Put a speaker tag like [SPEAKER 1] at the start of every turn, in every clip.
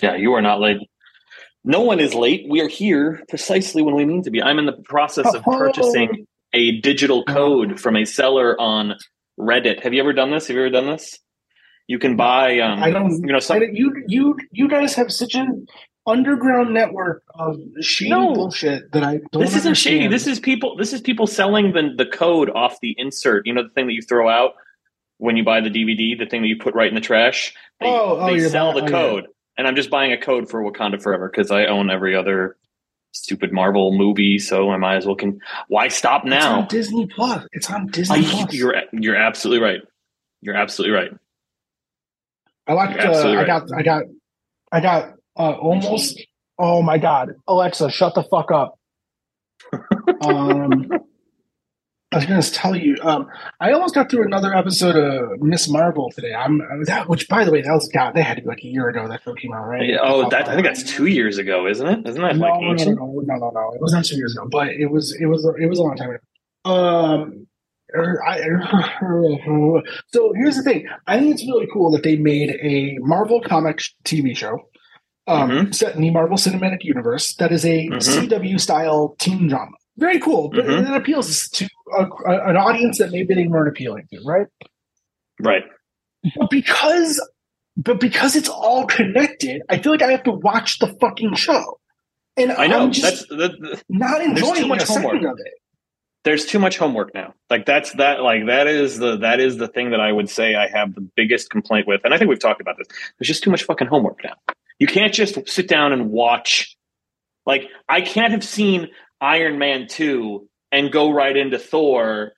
[SPEAKER 1] Yeah, you are not late. No one is late. We are here precisely when we mean to be. I'm in the process of purchasing a digital code from a seller on Reddit. Have you ever done this? Have you ever done this? You can buy. Um,
[SPEAKER 2] I don't.
[SPEAKER 1] You know, some,
[SPEAKER 2] you you you guys have such an underground network of shady
[SPEAKER 1] No.
[SPEAKER 2] bullshit that I don't.
[SPEAKER 1] this isn't shady. This is people. This is people selling the the code off the insert. You know, the thing that you throw out when you buy the DVD, the thing that you put right in the trash. They,
[SPEAKER 2] Oh, oh,
[SPEAKER 1] they sell
[SPEAKER 2] buying-
[SPEAKER 1] the
[SPEAKER 2] oh, yeah.
[SPEAKER 1] And I'm just buying a code for Wakanda Forever because I own every other stupid Marvel movie. So I might as well can. Why stop
[SPEAKER 2] It's
[SPEAKER 1] now?
[SPEAKER 2] on Disney Plus. It's on Disney
[SPEAKER 1] I,
[SPEAKER 2] Plus.
[SPEAKER 1] you're you're absolutely right. You're absolutely right.
[SPEAKER 2] I watched. Uh,
[SPEAKER 1] absolutely
[SPEAKER 2] I got. I got. I got uh, almost. Oh my god, Alexa, shut the fuck up. um, I was going to tell you. Um, I almost got through another episode of Miss Marvel today. I'm that. Which, by the way, that was God. They had to be like a year ago that show came out, right?
[SPEAKER 1] Yeah, Oh, that I think that's two years ago, isn't it? Isn't that
[SPEAKER 2] No,
[SPEAKER 1] like
[SPEAKER 2] no, no,
[SPEAKER 1] ancient?
[SPEAKER 2] no, no, no, no. It was not two years ago, but it was. It was. It was a long time ago. Um. er, I, so here's the thing. I think it's really cool that they made a Marvel Comics TV show um,
[SPEAKER 1] Mhm.
[SPEAKER 2] set in the Marvel Cinematic Universe that is a
[SPEAKER 1] Mhm.
[SPEAKER 2] CW style teen drama. Very cool, but
[SPEAKER 1] Mhm.
[SPEAKER 2] it appeals to a, a- an audience that maybe they weren't appealing to, right?
[SPEAKER 1] Right.
[SPEAKER 2] But because, but because it's all connected, I feel like I have to watch the fucking show, and
[SPEAKER 1] I know.
[SPEAKER 2] I'm just
[SPEAKER 1] that's that, that-
[SPEAKER 2] not enjoying
[SPEAKER 1] too much homework.
[SPEAKER 2] of it.
[SPEAKER 1] there's too much homework now. Like that's that like that is the that is the thing that I would say I have the biggest complaint with. And I think we've talked about this. There's just too much fucking homework now. You can't just sit down and watch like I can't have seen Iron Man 2 and go right into Thor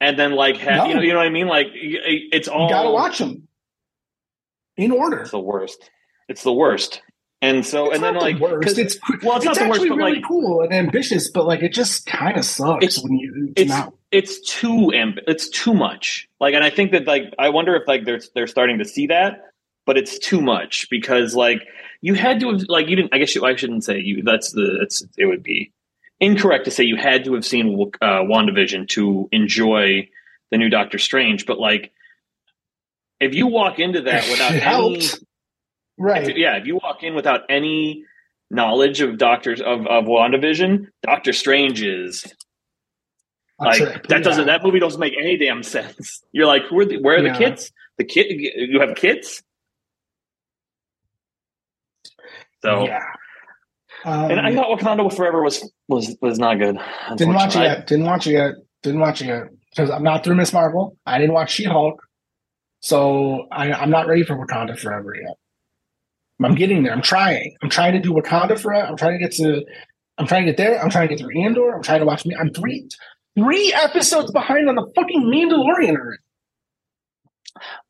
[SPEAKER 1] and then like have,
[SPEAKER 2] No.
[SPEAKER 1] you know you know what I mean like it's all
[SPEAKER 2] You gotta watch them in order.
[SPEAKER 1] It's the worst. It's the worst. And so
[SPEAKER 2] It's
[SPEAKER 1] and then
[SPEAKER 2] the
[SPEAKER 1] like
[SPEAKER 2] worst. It's
[SPEAKER 1] well it's, not the worst but
[SPEAKER 2] really
[SPEAKER 1] like
[SPEAKER 2] cool and ambitious, but like it just kind of sucks
[SPEAKER 1] It's-
[SPEAKER 2] when you it's,
[SPEAKER 1] it's
[SPEAKER 2] not.
[SPEAKER 1] it's too amb- it's too much like and i think that like i wonder if like they're they're starting to see that but it's too much because like you had to have like you didn't i guess you, i shouldn't say you that's the it's it would be incorrect to say you had to have seen uh wandavision to enjoy the new doctor strange but like if you walk into that without
[SPEAKER 2] It
[SPEAKER 1] any.
[SPEAKER 2] Right.
[SPEAKER 1] if- yeah, if you walk in without any knowledge of doctors of of WandaVision, Doctor Strange is like
[SPEAKER 2] right.
[SPEAKER 1] that doesn't
[SPEAKER 2] Yeah.
[SPEAKER 1] that movie doesn't make any damn sense. You're like, where are the, where are the
[SPEAKER 2] Yeah.
[SPEAKER 1] kids? The kid you have kids? So
[SPEAKER 2] Yeah. Um,
[SPEAKER 1] and I thought Wakanda Forever was was was not good.
[SPEAKER 2] didn't watch it yet. Didn't watch it yet. Didn't watch it yet because I'm not through Miss Marvel. I didn't watch She Hulk, so I, I'm not ready for Wakanda Forever yet. I'm getting there. I'm trying. I'm trying to do Wakanda Forever. I'm trying to get to. I'm trying to get there. I'm trying to get through Andor. I'm trying to watch me. I'm three three episodes behind on the fucking Mandalorian already.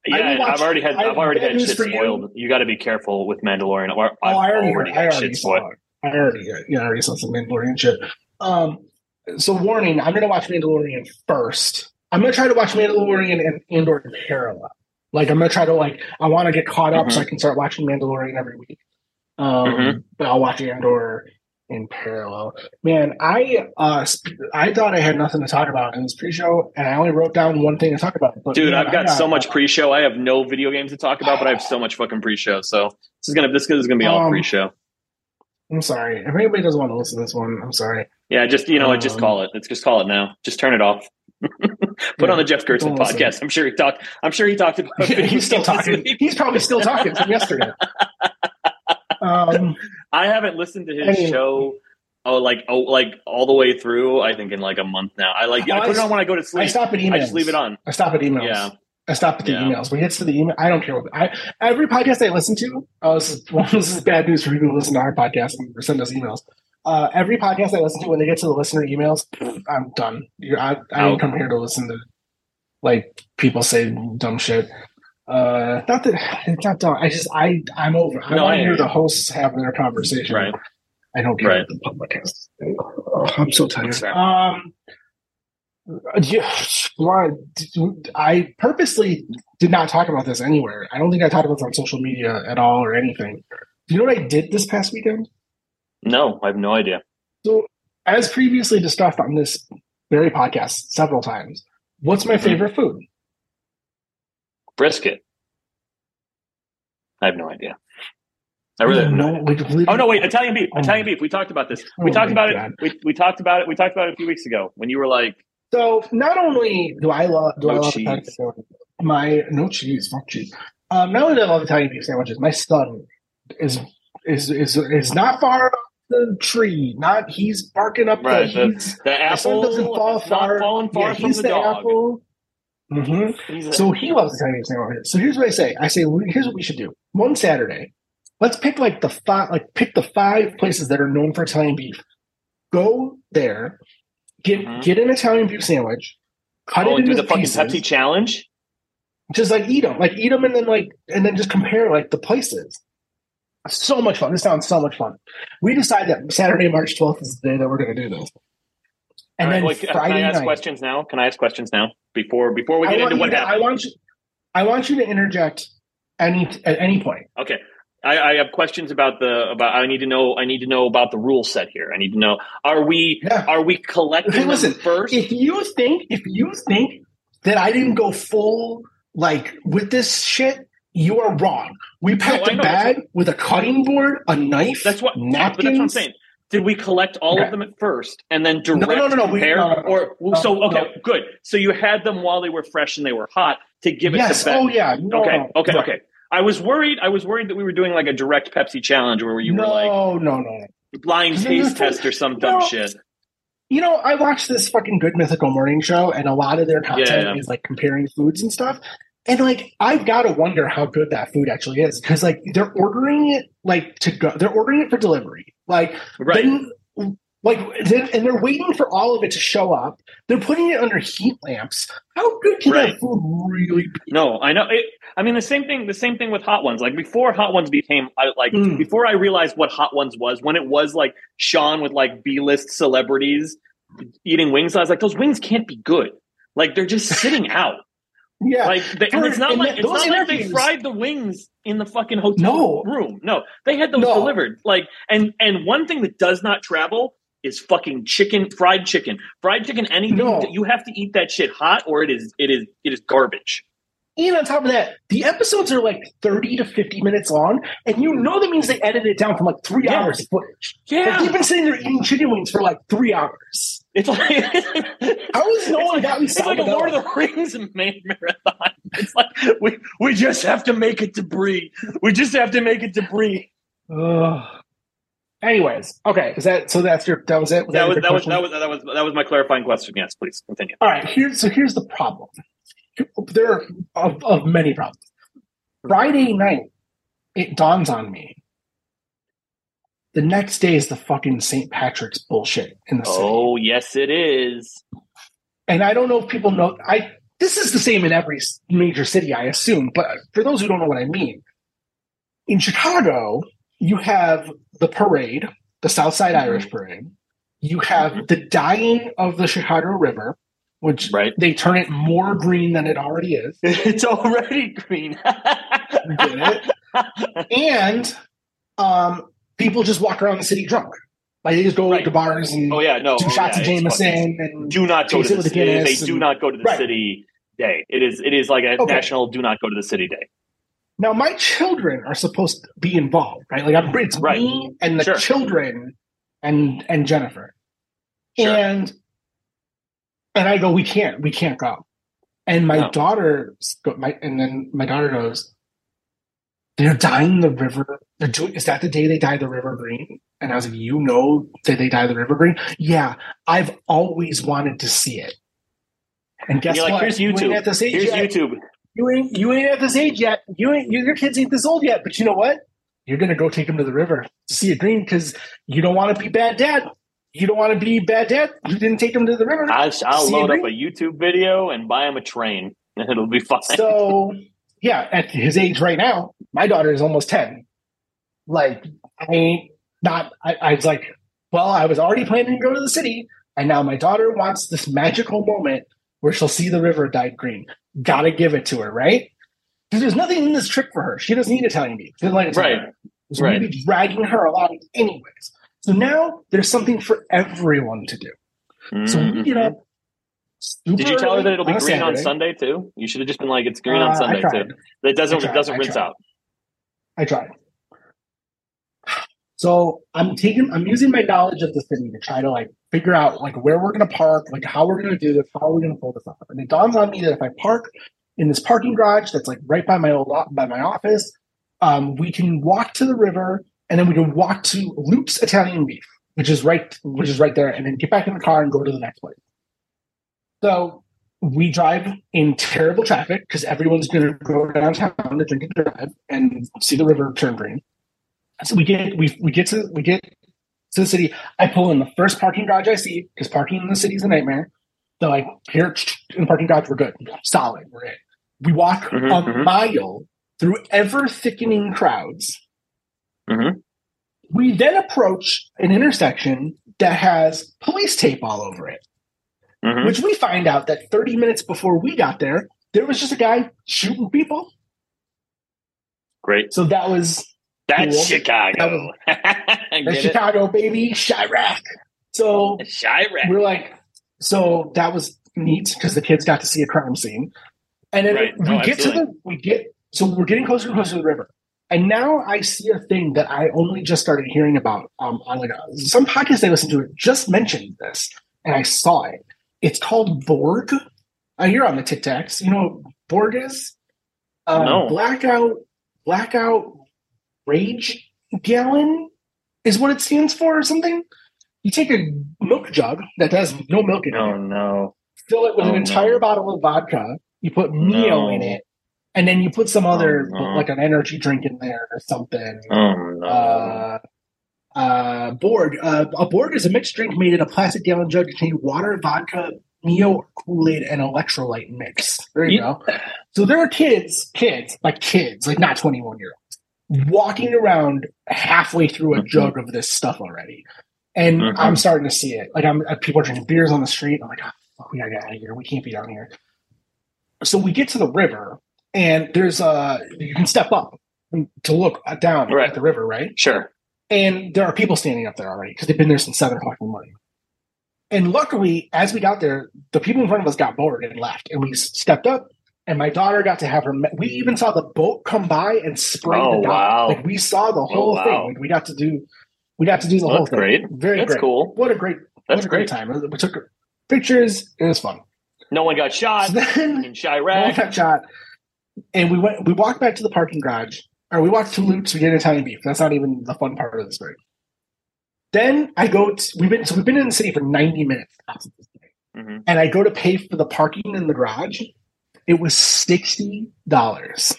[SPEAKER 1] Yeah, I've already had
[SPEAKER 2] I
[SPEAKER 1] I've already had shit
[SPEAKER 2] for you.
[SPEAKER 1] spoiled. You, got to be careful with Mandalorian. I've
[SPEAKER 2] Oh, I already,
[SPEAKER 1] already
[SPEAKER 2] I
[SPEAKER 1] had
[SPEAKER 2] already
[SPEAKER 1] shit spoiled.
[SPEAKER 2] it. I already, yeah, I already saw some Mandalorian shit. Um, so warning, I'm gonna watch Mandalorian first. I'm gonna try to watch Mandalorian and Andor in parallel. Like I'm gonna try to like I want to get caught up so I can start watching Mandalorian every week. Um,
[SPEAKER 1] Mhm.
[SPEAKER 2] but I'll watch Andor in parallel. Man, I uh sp- I thought I had nothing to talk about in this pre-show, and I only wrote down one thing to talk about. But
[SPEAKER 1] Dude,
[SPEAKER 2] man,
[SPEAKER 1] I've got
[SPEAKER 2] I
[SPEAKER 1] so much pre-show. I have no video games to talk about, but I have so much fucking pre-show. So this is gonna this is gonna be all
[SPEAKER 2] Um,
[SPEAKER 1] pre-show.
[SPEAKER 2] I'm sorry. If anybody doesn't want to listen to this one, I'm sorry.
[SPEAKER 1] Yeah, just you know, what, just
[SPEAKER 2] um,
[SPEAKER 1] call it. Let's just call it now. Just turn it off. Put
[SPEAKER 2] Yeah,
[SPEAKER 1] on the Jeff Gerson
[SPEAKER 2] don't listen.
[SPEAKER 1] podcast. I'm sure he talked. I'm sure he talked about. video
[SPEAKER 2] he's still talking. He's probably still talking from yesterday. Um,
[SPEAKER 1] I haven't listened to his
[SPEAKER 2] I mean-
[SPEAKER 1] show. Oh, like oh, like all the way through. I think in like a month now. I like
[SPEAKER 2] Oh,
[SPEAKER 1] I put it on when I go to sleep.
[SPEAKER 2] I stop at emails.
[SPEAKER 1] I just leave it on.
[SPEAKER 2] I stop at emails.
[SPEAKER 1] Yeah.
[SPEAKER 2] I stop at the
[SPEAKER 1] Yeah.
[SPEAKER 2] emails. When it gets to the email, I don't care. What, I every podcast I listen to. Oh, this is well, this is bad news for people who listen to our podcast and send us emails. Uh, every podcast I listen to, when they get to the listener emails, I'm done. You're, I, I don't
[SPEAKER 1] Out.
[SPEAKER 2] come here to listen to like people say dumb shit. Uh, not that it's not dumb. I just I I'm over. I
[SPEAKER 1] No,
[SPEAKER 2] want to
[SPEAKER 1] hear
[SPEAKER 2] the hosts have their conversation.
[SPEAKER 1] Right.
[SPEAKER 2] I don't care
[SPEAKER 1] Right.
[SPEAKER 2] what the public has. Oh, I'm so tired.
[SPEAKER 1] Fair.
[SPEAKER 2] Um, Uh, yeah, I purposely did not talk about this anywhere. I don't think I talked about this on social media at all or anything. Do you know what I did this past weekend?
[SPEAKER 1] No, I have no idea.
[SPEAKER 2] So, as previously discussed on this very podcast several times, what's my favorite food?
[SPEAKER 1] Brisket. I have no idea. I really have
[SPEAKER 2] no. We completely-
[SPEAKER 1] Oh no! Wait, Italian beef.
[SPEAKER 2] Oh
[SPEAKER 1] Italian beef. We talked about this. Oh we
[SPEAKER 2] Oh
[SPEAKER 1] talked about
[SPEAKER 2] God.
[SPEAKER 1] it. We, we talked about it. We talked about it a few weeks ago when you were like,
[SPEAKER 2] So not only do I love do I love
[SPEAKER 1] cheese.
[SPEAKER 2] Italian sandwiches, my no cheese, fuck cheese. Um, not only do I love Italian beef sandwiches, my son is is is is not far up the tree. Not he's barking up
[SPEAKER 1] right,
[SPEAKER 2] the.
[SPEAKER 1] the, the apple
[SPEAKER 2] doesn't fall far.
[SPEAKER 1] falling far
[SPEAKER 2] yeah,
[SPEAKER 1] from
[SPEAKER 2] he's
[SPEAKER 1] the,
[SPEAKER 2] the,
[SPEAKER 1] dog.
[SPEAKER 2] apple. hmm
[SPEAKER 1] a-
[SPEAKER 2] So he loves Italian beef sandwiches. So here's what I say: I say, here's what we should do. One Saturday, let's pick like the five, like pick the five places that are known for Italian beef. Go there, get
[SPEAKER 1] Mhm.
[SPEAKER 2] get an Italian beef sandwich, cut
[SPEAKER 1] oh,
[SPEAKER 2] it
[SPEAKER 1] and do
[SPEAKER 2] into
[SPEAKER 1] the fucking
[SPEAKER 2] pieces,
[SPEAKER 1] Pepsi challenge.
[SPEAKER 2] just like eat them, like eat them, and then like and then just compare like the places. So much fun. This sounds so much fun. We decide that Saturday, March twelfth is the day that we're going to do this, and
[SPEAKER 1] right,
[SPEAKER 2] then
[SPEAKER 1] wait, can
[SPEAKER 2] Friday
[SPEAKER 1] I ask
[SPEAKER 2] night.
[SPEAKER 1] questions now? Can I ask questions now before before we get into what
[SPEAKER 2] to-
[SPEAKER 1] happened?
[SPEAKER 2] I want you. I want you to interject any at any point.
[SPEAKER 1] Okay. I, I have questions about the about. I need to know. I need to know about the rule set here. I need to know. Are we
[SPEAKER 2] Yeah.
[SPEAKER 1] are we collecting
[SPEAKER 2] Hey,
[SPEAKER 1] them
[SPEAKER 2] listen,
[SPEAKER 1] first?
[SPEAKER 2] If you think if you think that I didn't go full like with this shit, you are wrong. We packed
[SPEAKER 1] I
[SPEAKER 2] a bag with a cutting board, a knife,
[SPEAKER 1] that's what.
[SPEAKER 2] Napkins.
[SPEAKER 1] that's what I'm saying. Did we collect all
[SPEAKER 2] Okay.
[SPEAKER 1] of them at first and then direct
[SPEAKER 2] no, no, no, we-
[SPEAKER 1] compare?
[SPEAKER 2] no, no, no.
[SPEAKER 1] or
[SPEAKER 2] No,
[SPEAKER 1] so okay,
[SPEAKER 2] no.
[SPEAKER 1] good. So you had them while they were fresh and they were hot to give it
[SPEAKER 2] yes.
[SPEAKER 1] the best.
[SPEAKER 2] Oh yeah. No,
[SPEAKER 1] okay,
[SPEAKER 2] no.
[SPEAKER 1] okay,
[SPEAKER 2] Right.
[SPEAKER 1] okay. I was worried. I was worried that we were doing like a direct Pepsi challenge where you
[SPEAKER 2] no,
[SPEAKER 1] were like
[SPEAKER 2] no, no, no.
[SPEAKER 1] blind taste test or some dumb
[SPEAKER 2] no.
[SPEAKER 1] shit.
[SPEAKER 2] You know, I watched this fucking Good Mythical Morning Show, and a lot of their content
[SPEAKER 1] Yeah, yeah.
[SPEAKER 2] is like comparing foods and stuff. And like, I've got to wonder how good that food actually is because like they're ordering it like to go, they're ordering it for delivery. Like,
[SPEAKER 1] Right.
[SPEAKER 2] then, like, and they're waiting for all of it to show up. They're putting it under heat lamps. How good can
[SPEAKER 1] Right.
[SPEAKER 2] that food really be?
[SPEAKER 1] No, I know. It, I mean, the same thing. The same thing with Hot Ones. Like before, Hot Ones became like
[SPEAKER 2] Mm.
[SPEAKER 1] before I realized what Hot Ones was. When it was like Sean with like B list celebrities eating wings, I was like, those wings can't be good. Like they're just sitting out.
[SPEAKER 2] Yeah,
[SPEAKER 1] Like, they, and it's not
[SPEAKER 2] and
[SPEAKER 1] like
[SPEAKER 2] that-
[SPEAKER 1] it's not like they fried the wings in the fucking hotel
[SPEAKER 2] No.
[SPEAKER 1] room. No, they had those
[SPEAKER 2] No.
[SPEAKER 1] delivered. Like, and and one thing that does not travel is fucking chicken, fried chicken, fried chicken. Anything
[SPEAKER 2] No.
[SPEAKER 1] you have to eat that shit hot, or it is it is it is garbage.
[SPEAKER 2] And on top of that, the episodes are like 30 to 50 minutes long, and you know that means they edited it down from like three
[SPEAKER 1] Yeah.
[SPEAKER 2] hours of footage.
[SPEAKER 1] Yeah,
[SPEAKER 2] Like, they've been sitting there eating chicken wings for like three hours.
[SPEAKER 1] It's like
[SPEAKER 2] How has no one got me
[SPEAKER 1] It's like a Lord of the Rings main marathon. It's like we we just have to make it to Bree. We just have to make it to Bree.
[SPEAKER 2] Ugh. Anyways, okay, is that so? That's your that was it.
[SPEAKER 1] That was that was that was that was that was my clarifying question. Yes, please continue.
[SPEAKER 2] All right. Here's so here's the problem. There are of, of many problems. Friday night, it dawns on me. The next day is the fucking St. Patrick's bullshit in the city.
[SPEAKER 1] Oh yes, it is.
[SPEAKER 2] and I don't know if people know. I this is the same in every major city, I assume. But for those who don't know what I mean, in Chicago, you have the parade, the Southside
[SPEAKER 1] Mhm.
[SPEAKER 2] Irish Parade. You have the dyeing of the Chicago River, which
[SPEAKER 1] Right.
[SPEAKER 2] they turn it more green than it already is.
[SPEAKER 1] It's already green.
[SPEAKER 2] It? And um, people just walk around the city drunk. Like they just go
[SPEAKER 1] Right.
[SPEAKER 2] to bars and
[SPEAKER 1] oh yeah, no.
[SPEAKER 2] do
[SPEAKER 1] oh,
[SPEAKER 2] shots
[SPEAKER 1] yeah,
[SPEAKER 2] of Jameson and
[SPEAKER 1] Do not go to the city. They do not go to the
[SPEAKER 2] Right.
[SPEAKER 1] city day. It is it is like a
[SPEAKER 2] Okay.
[SPEAKER 1] national do not go to the city day.
[SPEAKER 2] Now, my children are supposed to be involved, right? Like, I'm, it's
[SPEAKER 1] Right.
[SPEAKER 2] me and the
[SPEAKER 1] Sure.
[SPEAKER 2] children and and Jennifer,
[SPEAKER 1] Sure.
[SPEAKER 2] and and I go, we can't, we can't go. And my
[SPEAKER 1] No.
[SPEAKER 2] daughter, go- my and then my daughter goes, they're dying the river. They're doing. Is that the day they dye the river green? And I was like, you know that they dye the river green? Yeah, I've always wanted to see it. And guess
[SPEAKER 1] you're like,
[SPEAKER 2] what?
[SPEAKER 1] here's YouTube.
[SPEAKER 2] at this age
[SPEAKER 1] Here's
[SPEAKER 2] yet
[SPEAKER 1] YouTube.
[SPEAKER 2] You ain't you ain't at this age yet. You ain't you, your kids ain't this old yet. But you know what? You're gonna go take them to the river to see a green because you don't want to be bad dad. You don't want to be bad dad. You didn't take them to the river.
[SPEAKER 1] I'll, I'll load
[SPEAKER 2] it
[SPEAKER 1] up a YouTube video and buy him a train, and it'll be fine.
[SPEAKER 2] So yeah, at his age right now, my daughter is almost ten. Like I ain't not. I, I was like, well, I was already planning to go to the city, and now my daughter wants this magical moment where she'll see the river dyed green. Gotta give it to her, right? Because there's nothing in this trick for her. She doesn't need Italian beef. She doesn't like Italian
[SPEAKER 1] Right.
[SPEAKER 2] beef. So
[SPEAKER 1] Right.
[SPEAKER 2] we'd be dragging her along anyways. So now there's something for everyone to do. So we get
[SPEAKER 1] Mhm.
[SPEAKER 2] up.
[SPEAKER 1] Did you tell her that it'll be green on Sunday too? You should have just been like, "It's green
[SPEAKER 2] Uh,
[SPEAKER 1] on Sunday too." It doesn't it doesn't rinse out.
[SPEAKER 2] I tried. So I'm taking, I'm using my knowledge of the city to try to like figure out like where we're going to park, like how we're going to do this, how we're we going to pull this off. And it dawns on me that if I park in this parking garage that's like right by my old by my office, um, we can walk to the river and then we can walk to Luke's Italian Beef, which is right, which is right there, and then get back in the car and go to the next place. So we drive in terrible traffic because everyone's going to go downtown to drink and drive and see the river turn green. So we get we we get to we get to the city. I pull in the first parking garage I see because parking in the city is a nightmare. So like here in the parking garage, we're good, solid, we're in. We walk
[SPEAKER 1] Mhm,
[SPEAKER 2] a
[SPEAKER 1] mhm.
[SPEAKER 2] mile through ever thickening crowds.
[SPEAKER 1] Mhm.
[SPEAKER 2] We then approach an intersection that has police tape all over it
[SPEAKER 1] Mhm.
[SPEAKER 2] which we find out that 30 minutes before we got there, there was just a guy shooting people.
[SPEAKER 1] Great.
[SPEAKER 2] So that was
[SPEAKER 1] That's
[SPEAKER 2] Cool.
[SPEAKER 1] Chicago.
[SPEAKER 2] the
[SPEAKER 1] Get it?
[SPEAKER 2] Chicago baby, Chiraq. So
[SPEAKER 1] Chiraq.
[SPEAKER 2] we're like, so that was neat because the kids got to see a crime scene. And then
[SPEAKER 1] Right.
[SPEAKER 2] we
[SPEAKER 1] No,
[SPEAKER 2] get to the, we get, so we're getting closer and closer to the river. And now I see a thing that I only just started hearing about um, on like a, some podcast I listened to it just mentioned this, and I saw it. It's called Borg. I hear on the Tic Tacs. You know what Borg is? Um,
[SPEAKER 1] No.
[SPEAKER 2] Blackout, blackout rage gallon is what it stands for, or something. You take a milk jug that has no milk in it,
[SPEAKER 1] Oh no.
[SPEAKER 2] fill it with
[SPEAKER 1] Oh,
[SPEAKER 2] an entire
[SPEAKER 1] no.
[SPEAKER 2] bottle of vodka. You put Mio
[SPEAKER 1] No.
[SPEAKER 2] in it, and then you put some other
[SPEAKER 1] Oh, no.
[SPEAKER 2] like an energy drink in there or something.
[SPEAKER 1] Oh no.
[SPEAKER 2] Uh, uh, Borg. Uh, a Borg is a mixed drink made in a plastic gallon jug containing water, vodka, Mio, Kool Aid, and electrolyte mix. There you
[SPEAKER 1] Yeah.
[SPEAKER 2] go. So there are kids, kids, like kids, like not 21 year olds, walking around halfway through a
[SPEAKER 1] Mhm.
[SPEAKER 2] jug of this stuff already. And
[SPEAKER 1] Mhm.
[SPEAKER 2] I'm starting to see it. Like I'm uh, people are drinking beers on the street. I'm like, oh, fuck, we gotta get out of here. We can't be down here. So we get to the river, and there's a you can step up to look down
[SPEAKER 1] Right.
[SPEAKER 2] at the river, right?
[SPEAKER 1] Sure.
[SPEAKER 2] And there are people standing up there already because they've been there since seven o'clock in the morning. And luckily, as we got there, the people in front of us got bored and left, and we stepped up. And my daughter got to have her. me- We even saw the boat come by and spray
[SPEAKER 1] Oh,
[SPEAKER 2] the dock.
[SPEAKER 1] wow.
[SPEAKER 2] Like we saw the whole
[SPEAKER 1] wow.
[SPEAKER 2] thing. Like, we got to do. We got to do the
[SPEAKER 1] Well,
[SPEAKER 2] whole
[SPEAKER 1] that's
[SPEAKER 2] thing.
[SPEAKER 1] great.
[SPEAKER 2] Very
[SPEAKER 1] That's
[SPEAKER 2] great.
[SPEAKER 1] cool.
[SPEAKER 2] What a great.
[SPEAKER 1] That's
[SPEAKER 2] what a
[SPEAKER 1] great.
[SPEAKER 2] great time. We took pictures. It was fun.
[SPEAKER 1] No one got shot
[SPEAKER 2] So then
[SPEAKER 1] in
[SPEAKER 2] no
[SPEAKER 1] Chiraq.
[SPEAKER 2] got shot. And we went. We walked back to the parking garage, or we walked to Luke's. We get Italian beef. That's not even the fun part of the story. Then I go. To, we've been so we've been in the city for ninety minutes,
[SPEAKER 1] Mhm.
[SPEAKER 2] and I go to pay for the parking in the garage. It was sixty dollars.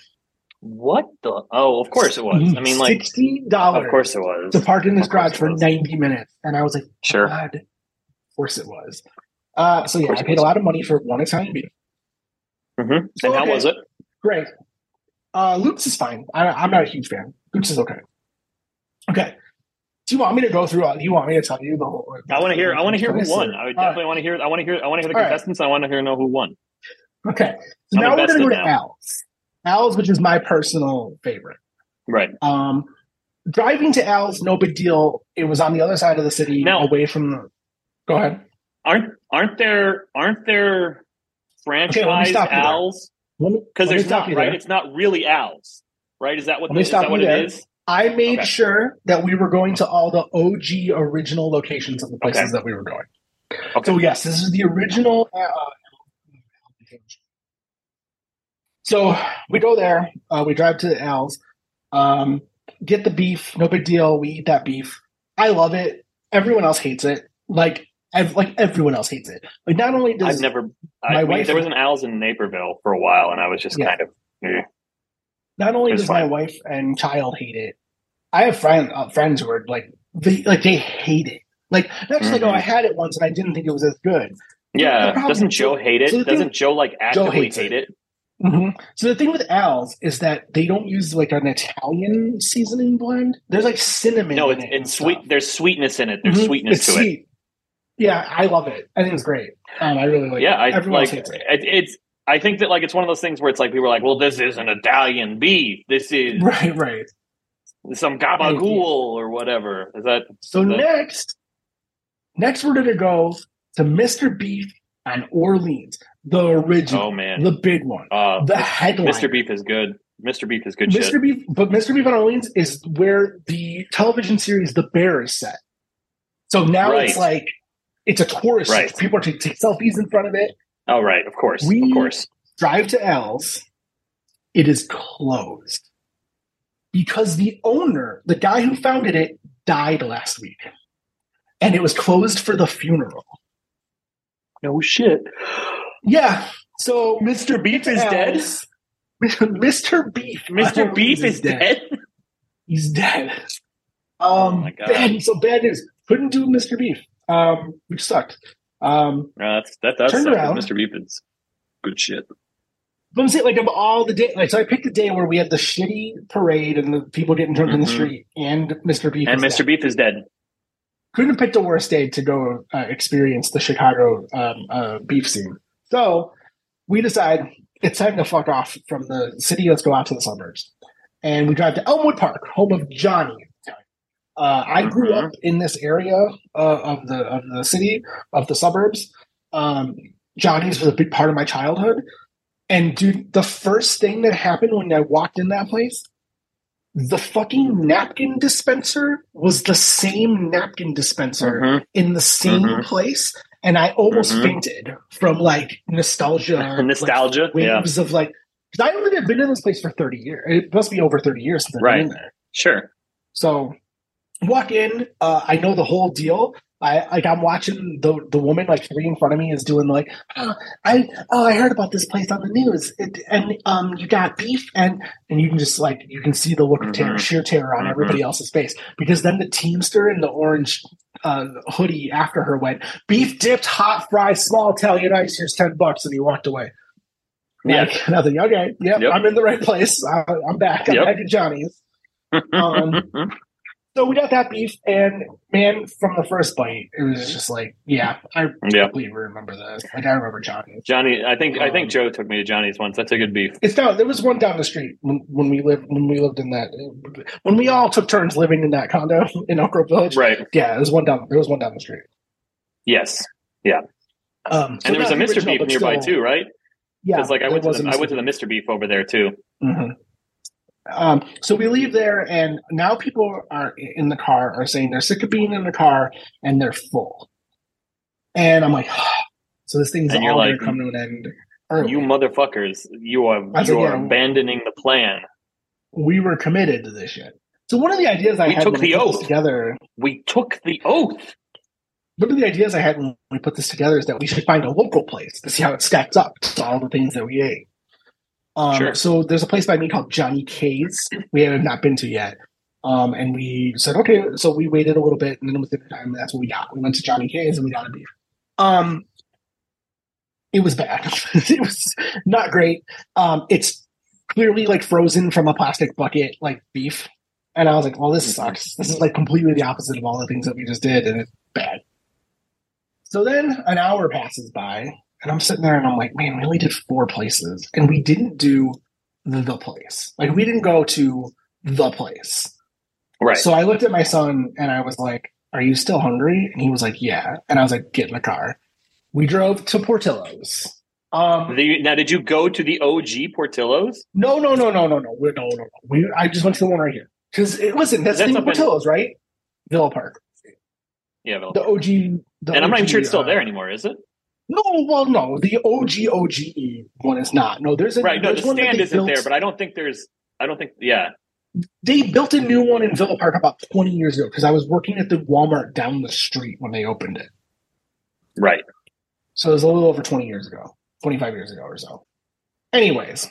[SPEAKER 1] What the? Oh, of course it was. I mean, like,
[SPEAKER 2] sixty dollars.
[SPEAKER 1] of course it was.
[SPEAKER 2] to park in this garage for ninety minutes, and I was like,
[SPEAKER 1] Sure.
[SPEAKER 2] God, of course it was. Uh, so yeah, I paid a lot of money for one Italian
[SPEAKER 1] hmm
[SPEAKER 2] So,
[SPEAKER 1] and how
[SPEAKER 2] okay.
[SPEAKER 1] was it?
[SPEAKER 2] Great. Uh, Luke's is fine. I, I'm not a huge fan. Luke's is okay. Okay. Do you want me to go through? Uh, do you want me to tell you the whole?
[SPEAKER 1] I want to hear. I want to hear who won. I
[SPEAKER 2] All
[SPEAKER 1] definitely want to hear. I want to hear. I want to hear the
[SPEAKER 2] All right.
[SPEAKER 1] contestants. I want to hear know who won.
[SPEAKER 2] Okay. So
[SPEAKER 1] I'm
[SPEAKER 2] now we're going to go to
[SPEAKER 1] now.
[SPEAKER 2] Al's. Al's, which is my personal favorite.
[SPEAKER 1] Right.
[SPEAKER 2] Um, driving to Al's, no big deal. It was on the other side of the city,
[SPEAKER 1] Now-
[SPEAKER 2] away from the. Go ahead.
[SPEAKER 1] Aren't aren't there aren't there
[SPEAKER 2] Okay,
[SPEAKER 1] franchise
[SPEAKER 2] there.
[SPEAKER 1] Al's? Because there's not right.
[SPEAKER 2] there.
[SPEAKER 1] It's not really Al's. Right? Is that what
[SPEAKER 2] Let
[SPEAKER 1] the,
[SPEAKER 2] me
[SPEAKER 1] is
[SPEAKER 2] stop
[SPEAKER 1] that what
[SPEAKER 2] you
[SPEAKER 1] it
[SPEAKER 2] there.
[SPEAKER 1] is?
[SPEAKER 2] I made
[SPEAKER 1] Okay.
[SPEAKER 2] sure that we were going to all the OG original locations of the places
[SPEAKER 1] Okay.
[SPEAKER 2] that we were going.
[SPEAKER 1] Okay.
[SPEAKER 2] So yes, this is the original. Uh, so we go there. Uh, we drive to the Al's, um, get the beef. No big deal. We eat that beef. I love it. Everyone else hates it. Like, ev- like everyone else hates it. Like, not only does
[SPEAKER 1] I've never.
[SPEAKER 2] my
[SPEAKER 1] I mean,
[SPEAKER 2] wife-
[SPEAKER 1] there was an Al's in Naperville for a while, and I was just
[SPEAKER 2] Yeah.
[SPEAKER 1] kind of. eh.
[SPEAKER 2] not only does my wife and child hate it, I have friend, uh, friends who are like, they, like they hate it. Like not just like, oh,
[SPEAKER 1] Mhm.
[SPEAKER 2] I had it once and I didn't think it was as good.
[SPEAKER 1] Yeah. Doesn't Joe hate it?
[SPEAKER 2] so
[SPEAKER 1] Doesn't Joe like actively hate
[SPEAKER 2] it.
[SPEAKER 1] it?
[SPEAKER 2] Hmm So the thing with Al's is that they don't use like an Italian seasoning blend. There's like cinnamon.
[SPEAKER 1] No,
[SPEAKER 2] in
[SPEAKER 1] it's
[SPEAKER 2] it
[SPEAKER 1] it's sweet.
[SPEAKER 2] stuff.
[SPEAKER 1] There's sweetness in it. There's
[SPEAKER 2] Mhm.
[SPEAKER 1] sweetness
[SPEAKER 2] It's
[SPEAKER 1] to it.
[SPEAKER 2] sweet. Yeah, I love it. I think it's great. Um, I really like.
[SPEAKER 1] yeah,
[SPEAKER 2] it.
[SPEAKER 1] I
[SPEAKER 2] Everyone
[SPEAKER 1] like
[SPEAKER 2] it.
[SPEAKER 1] it, it's. I think that like it's one of those things where it's like people are like, well, this is an Italian beef. This is
[SPEAKER 2] Right, right.
[SPEAKER 1] some gabagool or whatever. Is that
[SPEAKER 2] So
[SPEAKER 1] That-
[SPEAKER 2] next, next we're gonna go to Mr. Beef on Orleans. The original,
[SPEAKER 1] Oh man,
[SPEAKER 2] the big one,
[SPEAKER 1] uh,
[SPEAKER 2] the headline.
[SPEAKER 1] Mr. Beef is good. Mr. Beef is good
[SPEAKER 2] Mr.
[SPEAKER 1] shit.
[SPEAKER 2] Beef, but Mr. Beef on Orleans is where the television series The Bear is set. So now it's like it's a tourist.
[SPEAKER 1] Right.
[SPEAKER 2] People are taking selfies in front of it.
[SPEAKER 1] Oh right, of course,
[SPEAKER 2] We-
[SPEAKER 1] of course.
[SPEAKER 2] Drive to L's. It is closed because the owner, the guy who founded it, died last week, and it was closed for the funeral.
[SPEAKER 1] No shit.
[SPEAKER 2] Yeah. So Mr.
[SPEAKER 1] Beef is dead?
[SPEAKER 2] Mr. Beef.
[SPEAKER 1] Mr. Beef is dead.
[SPEAKER 2] He's dead. Um,
[SPEAKER 1] Oh my God.
[SPEAKER 2] bad, so bad news. Couldn't do Mr. Beef. Um, which sucked. Um,
[SPEAKER 1] No, that's that does suck,
[SPEAKER 2] around.
[SPEAKER 1] Mr. Beef is good shit.
[SPEAKER 2] but I'm saying like of all the day, like so I picked a day where we had the shitty parade and the people getting drunk in the street, and Mr. Beef.
[SPEAKER 1] And Mr.
[SPEAKER 2] dead.
[SPEAKER 1] Beef is dead.
[SPEAKER 2] couldn't have picked a worse day to go uh, experience the Chicago um, uh, beef scene. So we decide it's time to fuck off from the city. Let's go out to the suburbs, and we drive to Elmwood Park, home of Johnny. Uh, I grew up in this area uh, of the of the city of the suburbs. Um, Johnny's was a big part of my childhood, and dude, the first thing that happened when I walked in that place the fucking napkin dispenser was the same napkin dispenser
[SPEAKER 1] Mhm.
[SPEAKER 2] in the same
[SPEAKER 1] Mhm.
[SPEAKER 2] place and i almost
[SPEAKER 1] Mhm.
[SPEAKER 2] fainted from like nostalgia
[SPEAKER 1] Nostalgia,
[SPEAKER 2] like,
[SPEAKER 1] yeah.
[SPEAKER 2] waves of like because i only have been in this place for 30 years it must be over 30 years since i've
[SPEAKER 1] Right.
[SPEAKER 2] been in there
[SPEAKER 1] Sure.
[SPEAKER 2] so walk in uh, i know the whole deal I like I'm watching the the woman like three in front of me is doing like oh, I oh I heard about this place on the news it, and um you got beef and and you can just like you can see the look of terror
[SPEAKER 1] Mhm.
[SPEAKER 2] sheer terror on
[SPEAKER 1] Mhm.
[SPEAKER 2] everybody else's face because then the teamster in the orange uh, hoodie after her went beef dipped hot fries small Italian ice here's ten bucks and he walked away.
[SPEAKER 1] Yeah.
[SPEAKER 2] Like, and I okay, yep,
[SPEAKER 1] Yep.
[SPEAKER 2] I'm in the right place. I, I'm back. I'm
[SPEAKER 1] Yep.
[SPEAKER 2] back at Johnny's. Um, So we got that beef, and man, from the first bite, it was just like, yeah, I
[SPEAKER 1] yeah.
[SPEAKER 2] completely remember this. Like I remember Johnny.
[SPEAKER 1] Johnny, I think I
[SPEAKER 2] Um,
[SPEAKER 1] think Joe took me to Johnny's once. That's a good beef.
[SPEAKER 2] It's down. There was one down the street when, when we lived when we lived in that when we all took turns living in that condo in Elk Grove Village.
[SPEAKER 1] Right.
[SPEAKER 2] Yeah, there was one down. There was one down the street.
[SPEAKER 1] Yes. Yeah.
[SPEAKER 2] Um, so
[SPEAKER 1] And there was a Mr.
[SPEAKER 2] original,
[SPEAKER 1] Beef nearby
[SPEAKER 2] still-
[SPEAKER 1] too, right?
[SPEAKER 2] Yeah,
[SPEAKER 1] Because like I went to
[SPEAKER 2] was
[SPEAKER 1] the
[SPEAKER 2] a
[SPEAKER 1] I went to
[SPEAKER 2] Mr.
[SPEAKER 1] the Mr. Beef over there too.
[SPEAKER 2] Mhm. Um, so we leave there, and now people are in the car are saying they're sick of being in the car and they're full. And I'm like, so this thing's
[SPEAKER 1] And
[SPEAKER 2] all
[SPEAKER 1] like,
[SPEAKER 2] to come to an end. early.
[SPEAKER 1] You motherfuckers, you are you are
[SPEAKER 2] yeah.
[SPEAKER 1] abandoning the plan.
[SPEAKER 2] we were committed to this shit. So one of the ideas I
[SPEAKER 1] We
[SPEAKER 2] had
[SPEAKER 1] took
[SPEAKER 2] when we
[SPEAKER 1] the
[SPEAKER 2] put this
[SPEAKER 1] oath.
[SPEAKER 2] together,
[SPEAKER 1] We took the oath.
[SPEAKER 2] one of the ideas I had when we put this together is that we should find a local place to see how it stacks up to all the things that we ate. Um,
[SPEAKER 1] Sure.
[SPEAKER 2] So there's a place by me called Johnny K's. We have not been to yet. Um, and we said, okay, so we waited a little bit, and then it was dinner time, that's what we got. We went to Johnny K's and we got a beef. Um, it was bad. it was not great. Um, it's clearly like frozen from a plastic bucket, like beef. And I was like, well, this sucks. This is like completely the opposite of all the things that we just did, and it's bad. So then an hour passes by, and I'm sitting there and I'm like, man, we only did four places, and we didn't do the place. Like, we didn't go to the place.
[SPEAKER 1] Right.
[SPEAKER 2] So I looked at my son and I was like, Are you still hungry? And he was like, Yeah. And I was like, Get in the car. We drove to Portillo's. Um,
[SPEAKER 1] The- now, did you go to the OG Portillo's?
[SPEAKER 2] no, no, no, no, no, no. No, no, no. We, I just went to the one right here. Because, it listen, that's,
[SPEAKER 1] That's
[SPEAKER 2] the
[SPEAKER 1] up in-
[SPEAKER 2] Portillo's, right? Villa Park.
[SPEAKER 1] Yeah, Bill.
[SPEAKER 2] The OG. The
[SPEAKER 1] and I'm not even sure it's still
[SPEAKER 2] uh,
[SPEAKER 1] there anymore, is it?
[SPEAKER 2] No, well, no. The OG OG one is not. No, there's a
[SPEAKER 1] Right. No, the stand isn't
[SPEAKER 2] built-
[SPEAKER 1] there, but I don't think there's. I don't think. Yeah.
[SPEAKER 2] they built a new one in Villa Park about 20 years ago because I was working at the Walmart down the street when they opened it.
[SPEAKER 1] Right.
[SPEAKER 2] So it was a little over 20 years ago, 25 years ago or so. Anyways,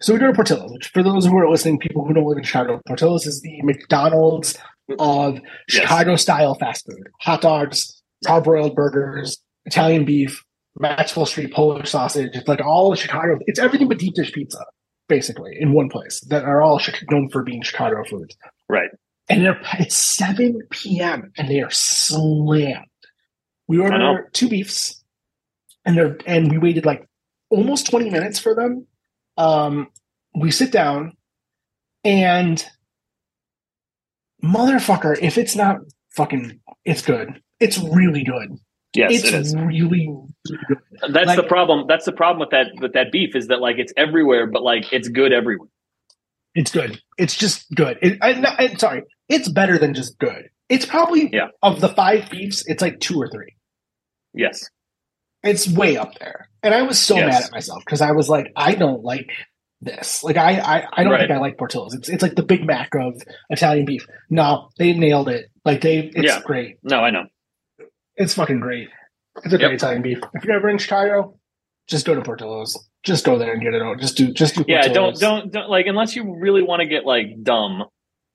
[SPEAKER 2] so we go to Portillo's, which for those who are listening, people who don't live in Chicago, Portillo's is the McDonald's mm-hmm. of
[SPEAKER 1] Yes.
[SPEAKER 2] Chicago style fast food. Hot dogs, hard broiled burgers, Italian beef, Maxwell Street Polish sausage. It's like all Chicago. It's everything but deep dish pizza, basically, in one place that are all known for being Chicago foods.
[SPEAKER 1] Right.
[SPEAKER 2] And they're, it's 7 p.m. and they are slammed. We ordered two beefs and they're, and we waited like almost 20 minutes for them. Um, we sit down and motherfucker, if it's not fucking, it's good. It's really good.
[SPEAKER 1] Yes,
[SPEAKER 2] it's
[SPEAKER 1] it is.
[SPEAKER 2] really,
[SPEAKER 1] That's
[SPEAKER 2] Like-
[SPEAKER 1] the problem. That's the problem with that with that beef is that like it's everywhere, but like it's good everywhere.
[SPEAKER 2] It's good. It's just good. It, I, no, I- sorry, it's better than just good. It's probably
[SPEAKER 1] Yeah.
[SPEAKER 2] of the five beefs, it's like two or three.
[SPEAKER 1] Yes.
[SPEAKER 2] It's way up there. And I was so
[SPEAKER 1] Yes.
[SPEAKER 2] mad at myself because I was like, I don't like this. Like I, I, I don't
[SPEAKER 1] Right.
[SPEAKER 2] think I like Portillo's. It's it's like the Big Mac of Italian beef. No, they nailed it. Like they, it's
[SPEAKER 1] Yeah.
[SPEAKER 2] great.
[SPEAKER 1] No, I know.
[SPEAKER 2] It's fucking great. It's a great
[SPEAKER 1] Yep.
[SPEAKER 2] Italian beef. If you're ever in Chicago, just go to Portillo's. Just go there and get it. out. Just do, just do.
[SPEAKER 1] Yeah, don't don't don't like unless you really want to get like dumb,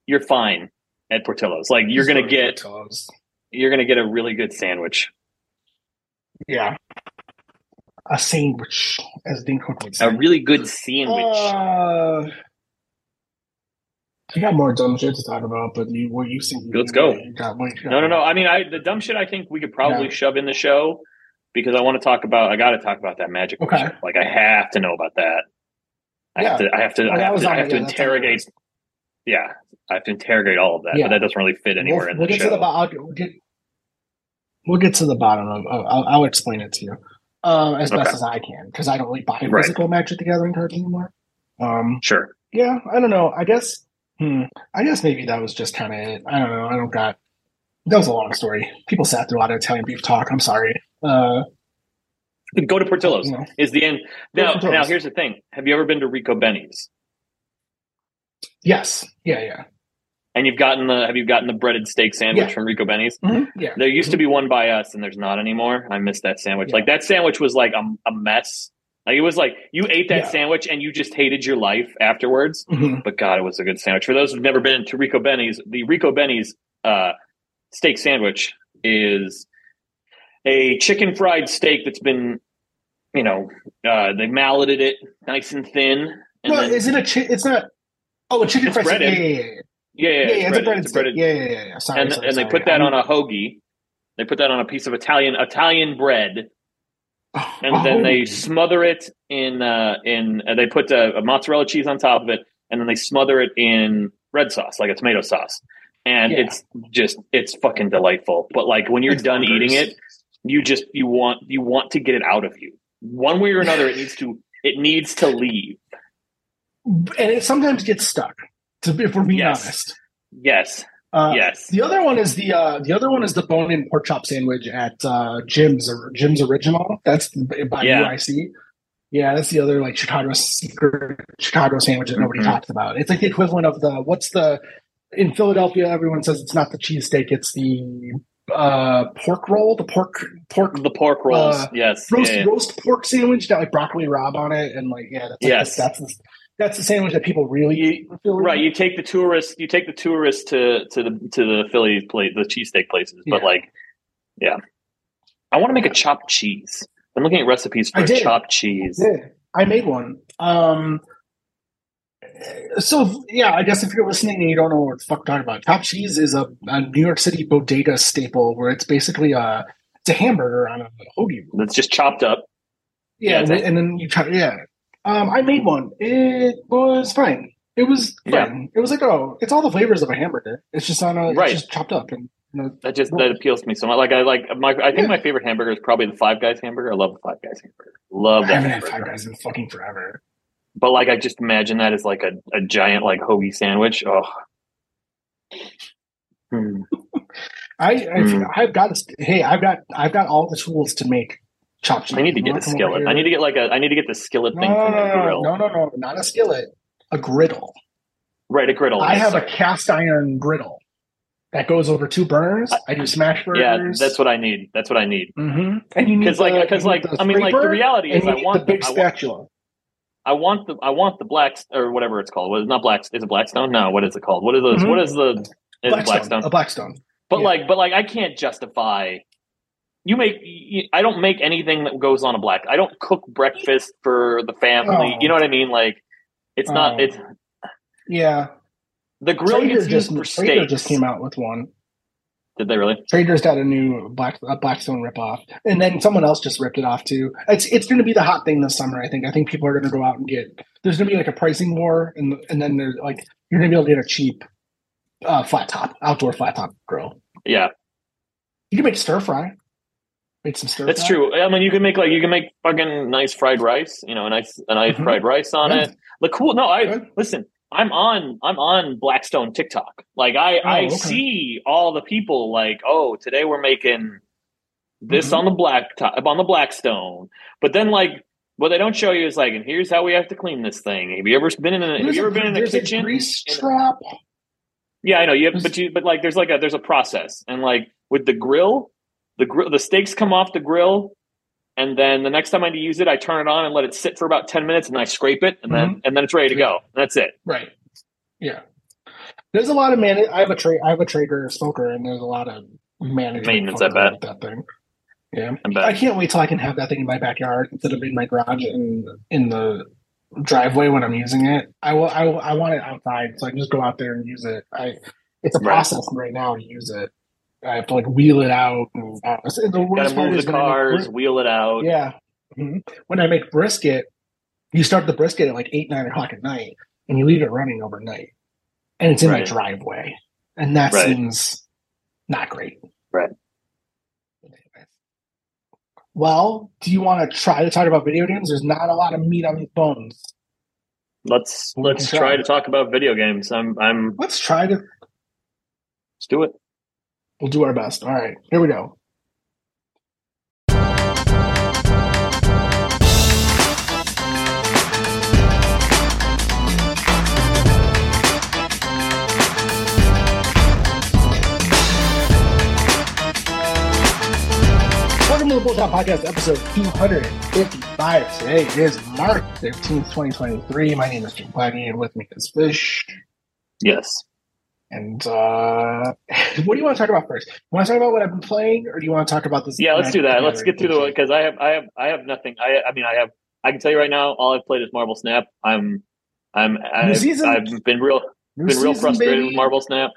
[SPEAKER 1] you're fine at Portillo's. Like you're
[SPEAKER 2] Just
[SPEAKER 1] gonna
[SPEAKER 2] go to
[SPEAKER 1] get
[SPEAKER 2] Portillo's.
[SPEAKER 1] you're gonna get a really good sandwich.
[SPEAKER 2] Yeah. A sandwich, as Dean Cook would say.
[SPEAKER 1] A really good sandwich.
[SPEAKER 2] Uh, I got more dumb shit to talk about, but you, what you think?
[SPEAKER 1] Let's go.
[SPEAKER 2] Got, got?
[SPEAKER 1] no, no, no. I mean, I the dumb shit. I think we could probably
[SPEAKER 2] Yeah.
[SPEAKER 1] shove in the show because I want to talk about. I got to talk about that magic.
[SPEAKER 2] Okay.
[SPEAKER 1] show. Like I have to know about that. I have
[SPEAKER 2] Yeah.
[SPEAKER 1] to. I have to.
[SPEAKER 2] Oh,
[SPEAKER 1] I have to, I have to
[SPEAKER 2] Yeah, that's
[SPEAKER 1] interrogate. Yeah, I have to interrogate all of that,
[SPEAKER 2] Yeah.
[SPEAKER 1] but that doesn't really fit anywhere
[SPEAKER 2] We'll,
[SPEAKER 1] in
[SPEAKER 2] we'll
[SPEAKER 1] the
[SPEAKER 2] get
[SPEAKER 1] show.
[SPEAKER 2] to the bottom. We'll get, we'll get to the bottom of. of- I'll, I'll explain it to you um, as best as I can because I don't really buy
[SPEAKER 1] Right.
[SPEAKER 2] physical Magic the Gathering cards anymore. Um,
[SPEAKER 1] Sure.
[SPEAKER 2] yeah, I don't know. I guess. Hmm, I guess maybe that was just kind of it. I don't know. I don't got. That was a long story. People sat through a lot of Italian beef talk. I'm sorry. Uh,
[SPEAKER 1] Go to Portillo's.
[SPEAKER 2] you know.
[SPEAKER 1] Is the end. Now, now here's the thing. Have you ever been to Ricobene's?
[SPEAKER 2] Yes. Yeah. Yeah.
[SPEAKER 1] And you've gotten the have you gotten the breaded steak sandwich
[SPEAKER 2] Yeah.
[SPEAKER 1] from Ricobene's?
[SPEAKER 2] Mhm, Yeah.
[SPEAKER 1] There used to be one by us, and there's not anymore. I missed that sandwich.
[SPEAKER 2] Yeah.
[SPEAKER 1] Like that sandwich was like a, a mess. Like it was like you ate that
[SPEAKER 2] Yeah.
[SPEAKER 1] sandwich and you just hated your life afterwards.
[SPEAKER 2] Mhm.
[SPEAKER 1] But God, it was a good sandwich. For those who've never been to Ricobene's, the Ricobene's uh, steak sandwich is a chicken fried steak that's been, you know, uh, they malleted it nice and thin. And
[SPEAKER 2] No,
[SPEAKER 1] then,
[SPEAKER 2] is it a? Chi- it's not. Oh, a chicken fried steak. Yeah, yeah, yeah,
[SPEAKER 1] yeah, yeah,
[SPEAKER 2] yeah. yeah,
[SPEAKER 1] it's
[SPEAKER 2] it's
[SPEAKER 1] breaded.
[SPEAKER 2] breaded
[SPEAKER 1] It's breaded-
[SPEAKER 2] Yeah, yeah, yeah. Sorry,
[SPEAKER 1] and
[SPEAKER 2] sorry,
[SPEAKER 1] and they put that
[SPEAKER 2] I'm-
[SPEAKER 1] on a hoagie. They put that on a piece of Italian Italian bread, and
[SPEAKER 2] Oh,
[SPEAKER 1] then they smother it in uh, in uh, they put uh, a mozzarella cheese on top of it, and then they smother it in red sauce, like a tomato sauce, and
[SPEAKER 2] Yeah.
[SPEAKER 1] it's just it's fucking delightful. But like when you're
[SPEAKER 2] It's
[SPEAKER 1] done
[SPEAKER 2] bonkers.
[SPEAKER 1] eating it, you just you want you want to get it out of you one way or another. it needs to it needs to leave.
[SPEAKER 2] and it sometimes gets stuck. To be, if we're being
[SPEAKER 1] Yes.
[SPEAKER 2] honest.
[SPEAKER 1] Yes,
[SPEAKER 2] Uh,
[SPEAKER 1] yes,
[SPEAKER 2] The other one is the uh, the other one is the bone-in pork chop sandwich at uh, Jim's or Jim's Original. That's by
[SPEAKER 1] Yeah.
[SPEAKER 2] UIC. Yeah, that's the other like Chicago secret Chicago sandwich that nobody
[SPEAKER 1] Mhm.
[SPEAKER 2] talks about. It's like the equivalent of the what's the in Philadelphia. Everyone says it's not the cheesesteak; it's the uh, pork roll, the pork pork
[SPEAKER 1] the pork rolls.
[SPEAKER 2] Uh,
[SPEAKER 1] yes,
[SPEAKER 2] roast
[SPEAKER 1] yeah, yeah.
[SPEAKER 2] roast pork sandwich that like broccoli rabe on it, and like yeah, that's like,
[SPEAKER 1] Yes.
[SPEAKER 2] that's, that's the that's the sandwich that people really eat.
[SPEAKER 1] Right, you take the tourists, you take the tourists to to the to the Philly plate, the cheesesteak places. But
[SPEAKER 2] Yeah.
[SPEAKER 1] like, yeah, I want to make a chopped cheese. I'm looking at recipes for
[SPEAKER 2] I
[SPEAKER 1] chopped cheese.
[SPEAKER 2] Yeah, I made one. Um, so yeah, I guess if you're listening and you don't know what the fuck we're talking about, chopped cheese is a, a New York City bodega staple where it's basically a it's a hamburger on a hoagie.
[SPEAKER 1] That's just chopped up.
[SPEAKER 2] Yeah,
[SPEAKER 1] Yeah,
[SPEAKER 2] and,
[SPEAKER 1] a-
[SPEAKER 2] and then you try. Yeah, um, I made one. It was fine. It was
[SPEAKER 1] Yeah.
[SPEAKER 2] fine. It was like oh, it's all the flavors of a hamburger. It's just on a
[SPEAKER 1] Right.
[SPEAKER 2] it's just chopped up and. You know,
[SPEAKER 1] That just that appeals to me so much. Like I like my I think
[SPEAKER 2] Yeah.
[SPEAKER 1] my favorite hamburger is probably the Five Guys hamburger. I love the Five Guys hamburger. Love
[SPEAKER 2] I haven't had. Five Guys in fucking forever.
[SPEAKER 1] But like I just imagine that as like a, a giant like hoagie sandwich. Oh. Hmm.
[SPEAKER 2] I I've,
[SPEAKER 1] Mm.
[SPEAKER 2] I've got hey I've got I've got all the tools to make chopped cheese.
[SPEAKER 1] I need to get
[SPEAKER 2] wanna
[SPEAKER 1] a skillet. I need to get like a I need to get the skillet
[SPEAKER 2] no,
[SPEAKER 1] thing
[SPEAKER 2] no,
[SPEAKER 1] from
[SPEAKER 2] no,
[SPEAKER 1] the
[SPEAKER 2] no,
[SPEAKER 1] grill.
[SPEAKER 2] no, no, no, not a skillet, a griddle.
[SPEAKER 1] Right, a griddle.
[SPEAKER 2] I
[SPEAKER 1] yes,
[SPEAKER 2] have a cast iron griddle that goes over two burners. I do smash
[SPEAKER 1] Yeah, that's what I need. That's what I need.
[SPEAKER 2] hmm And you need
[SPEAKER 1] Because like, because like, I mean, like the reality is, I want
[SPEAKER 2] the big
[SPEAKER 1] I want,
[SPEAKER 2] spatula.
[SPEAKER 1] I want the, I want the black or whatever it's called. What is not black? Is it Blackstone? No, what is it called? What is those?
[SPEAKER 2] Mhm.
[SPEAKER 1] What is the? Is it
[SPEAKER 2] Blackstone,
[SPEAKER 1] Blackstone?
[SPEAKER 2] a blackstone.
[SPEAKER 1] But
[SPEAKER 2] yeah.
[SPEAKER 1] like, but like, I can't justify. You make. I don't make anything that goes on a black. I don't cook breakfast for the family.
[SPEAKER 2] Oh.
[SPEAKER 1] You know what I mean? Like, it's not.
[SPEAKER 2] Oh.
[SPEAKER 1] It's
[SPEAKER 2] Yeah,
[SPEAKER 1] the grill Traeger
[SPEAKER 2] just
[SPEAKER 1] for
[SPEAKER 2] Traeger
[SPEAKER 1] steaks.
[SPEAKER 2] just came out with one.
[SPEAKER 1] Did they really?
[SPEAKER 2] Traeger's got a new black a Blackstone ripoff, and then someone else just ripped it off too. It's it's going to be the hot thing this summer. I think. I think people are going to go out and get. There's going to be like a pricing war, and and then there's like you're going to be able to get a cheap uh, flat top outdoor flat top grill.
[SPEAKER 1] Yeah.
[SPEAKER 2] You can make stir fry. Make some stir.
[SPEAKER 1] That's
[SPEAKER 2] fry.
[SPEAKER 1] true. I mean, you can make like you can make fucking nice fried rice. You know, a nice a nice
[SPEAKER 2] Mhm.
[SPEAKER 1] fried rice on
[SPEAKER 2] Good.
[SPEAKER 1] it. Look cool. No, I
[SPEAKER 2] Good.
[SPEAKER 1] listen. I'm on I'm on Blackstone TikTok. Like I
[SPEAKER 2] Oh,
[SPEAKER 1] I
[SPEAKER 2] okay.
[SPEAKER 1] see all the people like, oh, today we're making this
[SPEAKER 2] Mhm.
[SPEAKER 1] on the black top on the Blackstone. But then like what they don't show you is like, and here's how we have to clean this thing. Have you ever been in a, have you
[SPEAKER 2] a-
[SPEAKER 1] ever been in the
[SPEAKER 2] a
[SPEAKER 1] kitchen?
[SPEAKER 2] grease trap.
[SPEAKER 1] Yeah, I know. You have, but you, but like, there's like a there's a process, and like with the grill, the grill, the steaks come off the grill, and then the next time I need to use it, I turn it on and let it sit for about ten minutes, and I scrape it, and then mm-hmm. and then it's ready to go. That's it.
[SPEAKER 2] Right. Yeah. There's a lot of man. I have a trade. I have a Traeger smoker, and there's a lot of management
[SPEAKER 1] Maintenance, I bet.
[SPEAKER 2] that thing. Yeah.
[SPEAKER 1] I
[SPEAKER 2] I can't wait till I can have that thing in my backyard instead of in my garage and in the driveway when I'm using it. I will. I, will- I want it outside, so I can just go out there and use it. I. It's a
[SPEAKER 1] Right.
[SPEAKER 2] process right now to use it. I have to like wheel it out. And, uh, the worst part
[SPEAKER 1] move
[SPEAKER 2] is
[SPEAKER 1] the
[SPEAKER 2] when I make
[SPEAKER 1] cars,
[SPEAKER 2] bris-
[SPEAKER 1] wheel it out.
[SPEAKER 2] yeah. Mhm. When I make brisket, you start the brisket at like eight, nine o'clock at night, and you leave it running overnight, and it's in my driveway, and that
[SPEAKER 1] Right.
[SPEAKER 2] seems not great.
[SPEAKER 1] Right.
[SPEAKER 2] Well, do you want to try to talk about video games? There's not a lot of meat on these bones.
[SPEAKER 1] Let's let's try.
[SPEAKER 2] try.
[SPEAKER 1] to talk about video games. I'm I'm
[SPEAKER 2] Let's try to.
[SPEAKER 1] let's do it.
[SPEAKER 2] We'll do our best. All right, here we go. Welcome to the Bullshot Podcast, episode 255. Today is March 15th, 2023. My name is Jim Plaggy, and with me is Fish.
[SPEAKER 1] Yes.
[SPEAKER 2] And uh, what do you want to talk about first? You want to talk about what I've been playing, or do you want to talk about this?
[SPEAKER 1] Yeah. Let's do that. Let's get through the because I have I have I have nothing. I I mean I have I can tell you right now. All I've played is Marvel Snap. I'm I'm I've. I've been real
[SPEAKER 2] New
[SPEAKER 1] been real
[SPEAKER 2] season,
[SPEAKER 1] frustrated
[SPEAKER 2] baby.
[SPEAKER 1] with Marvel Snap.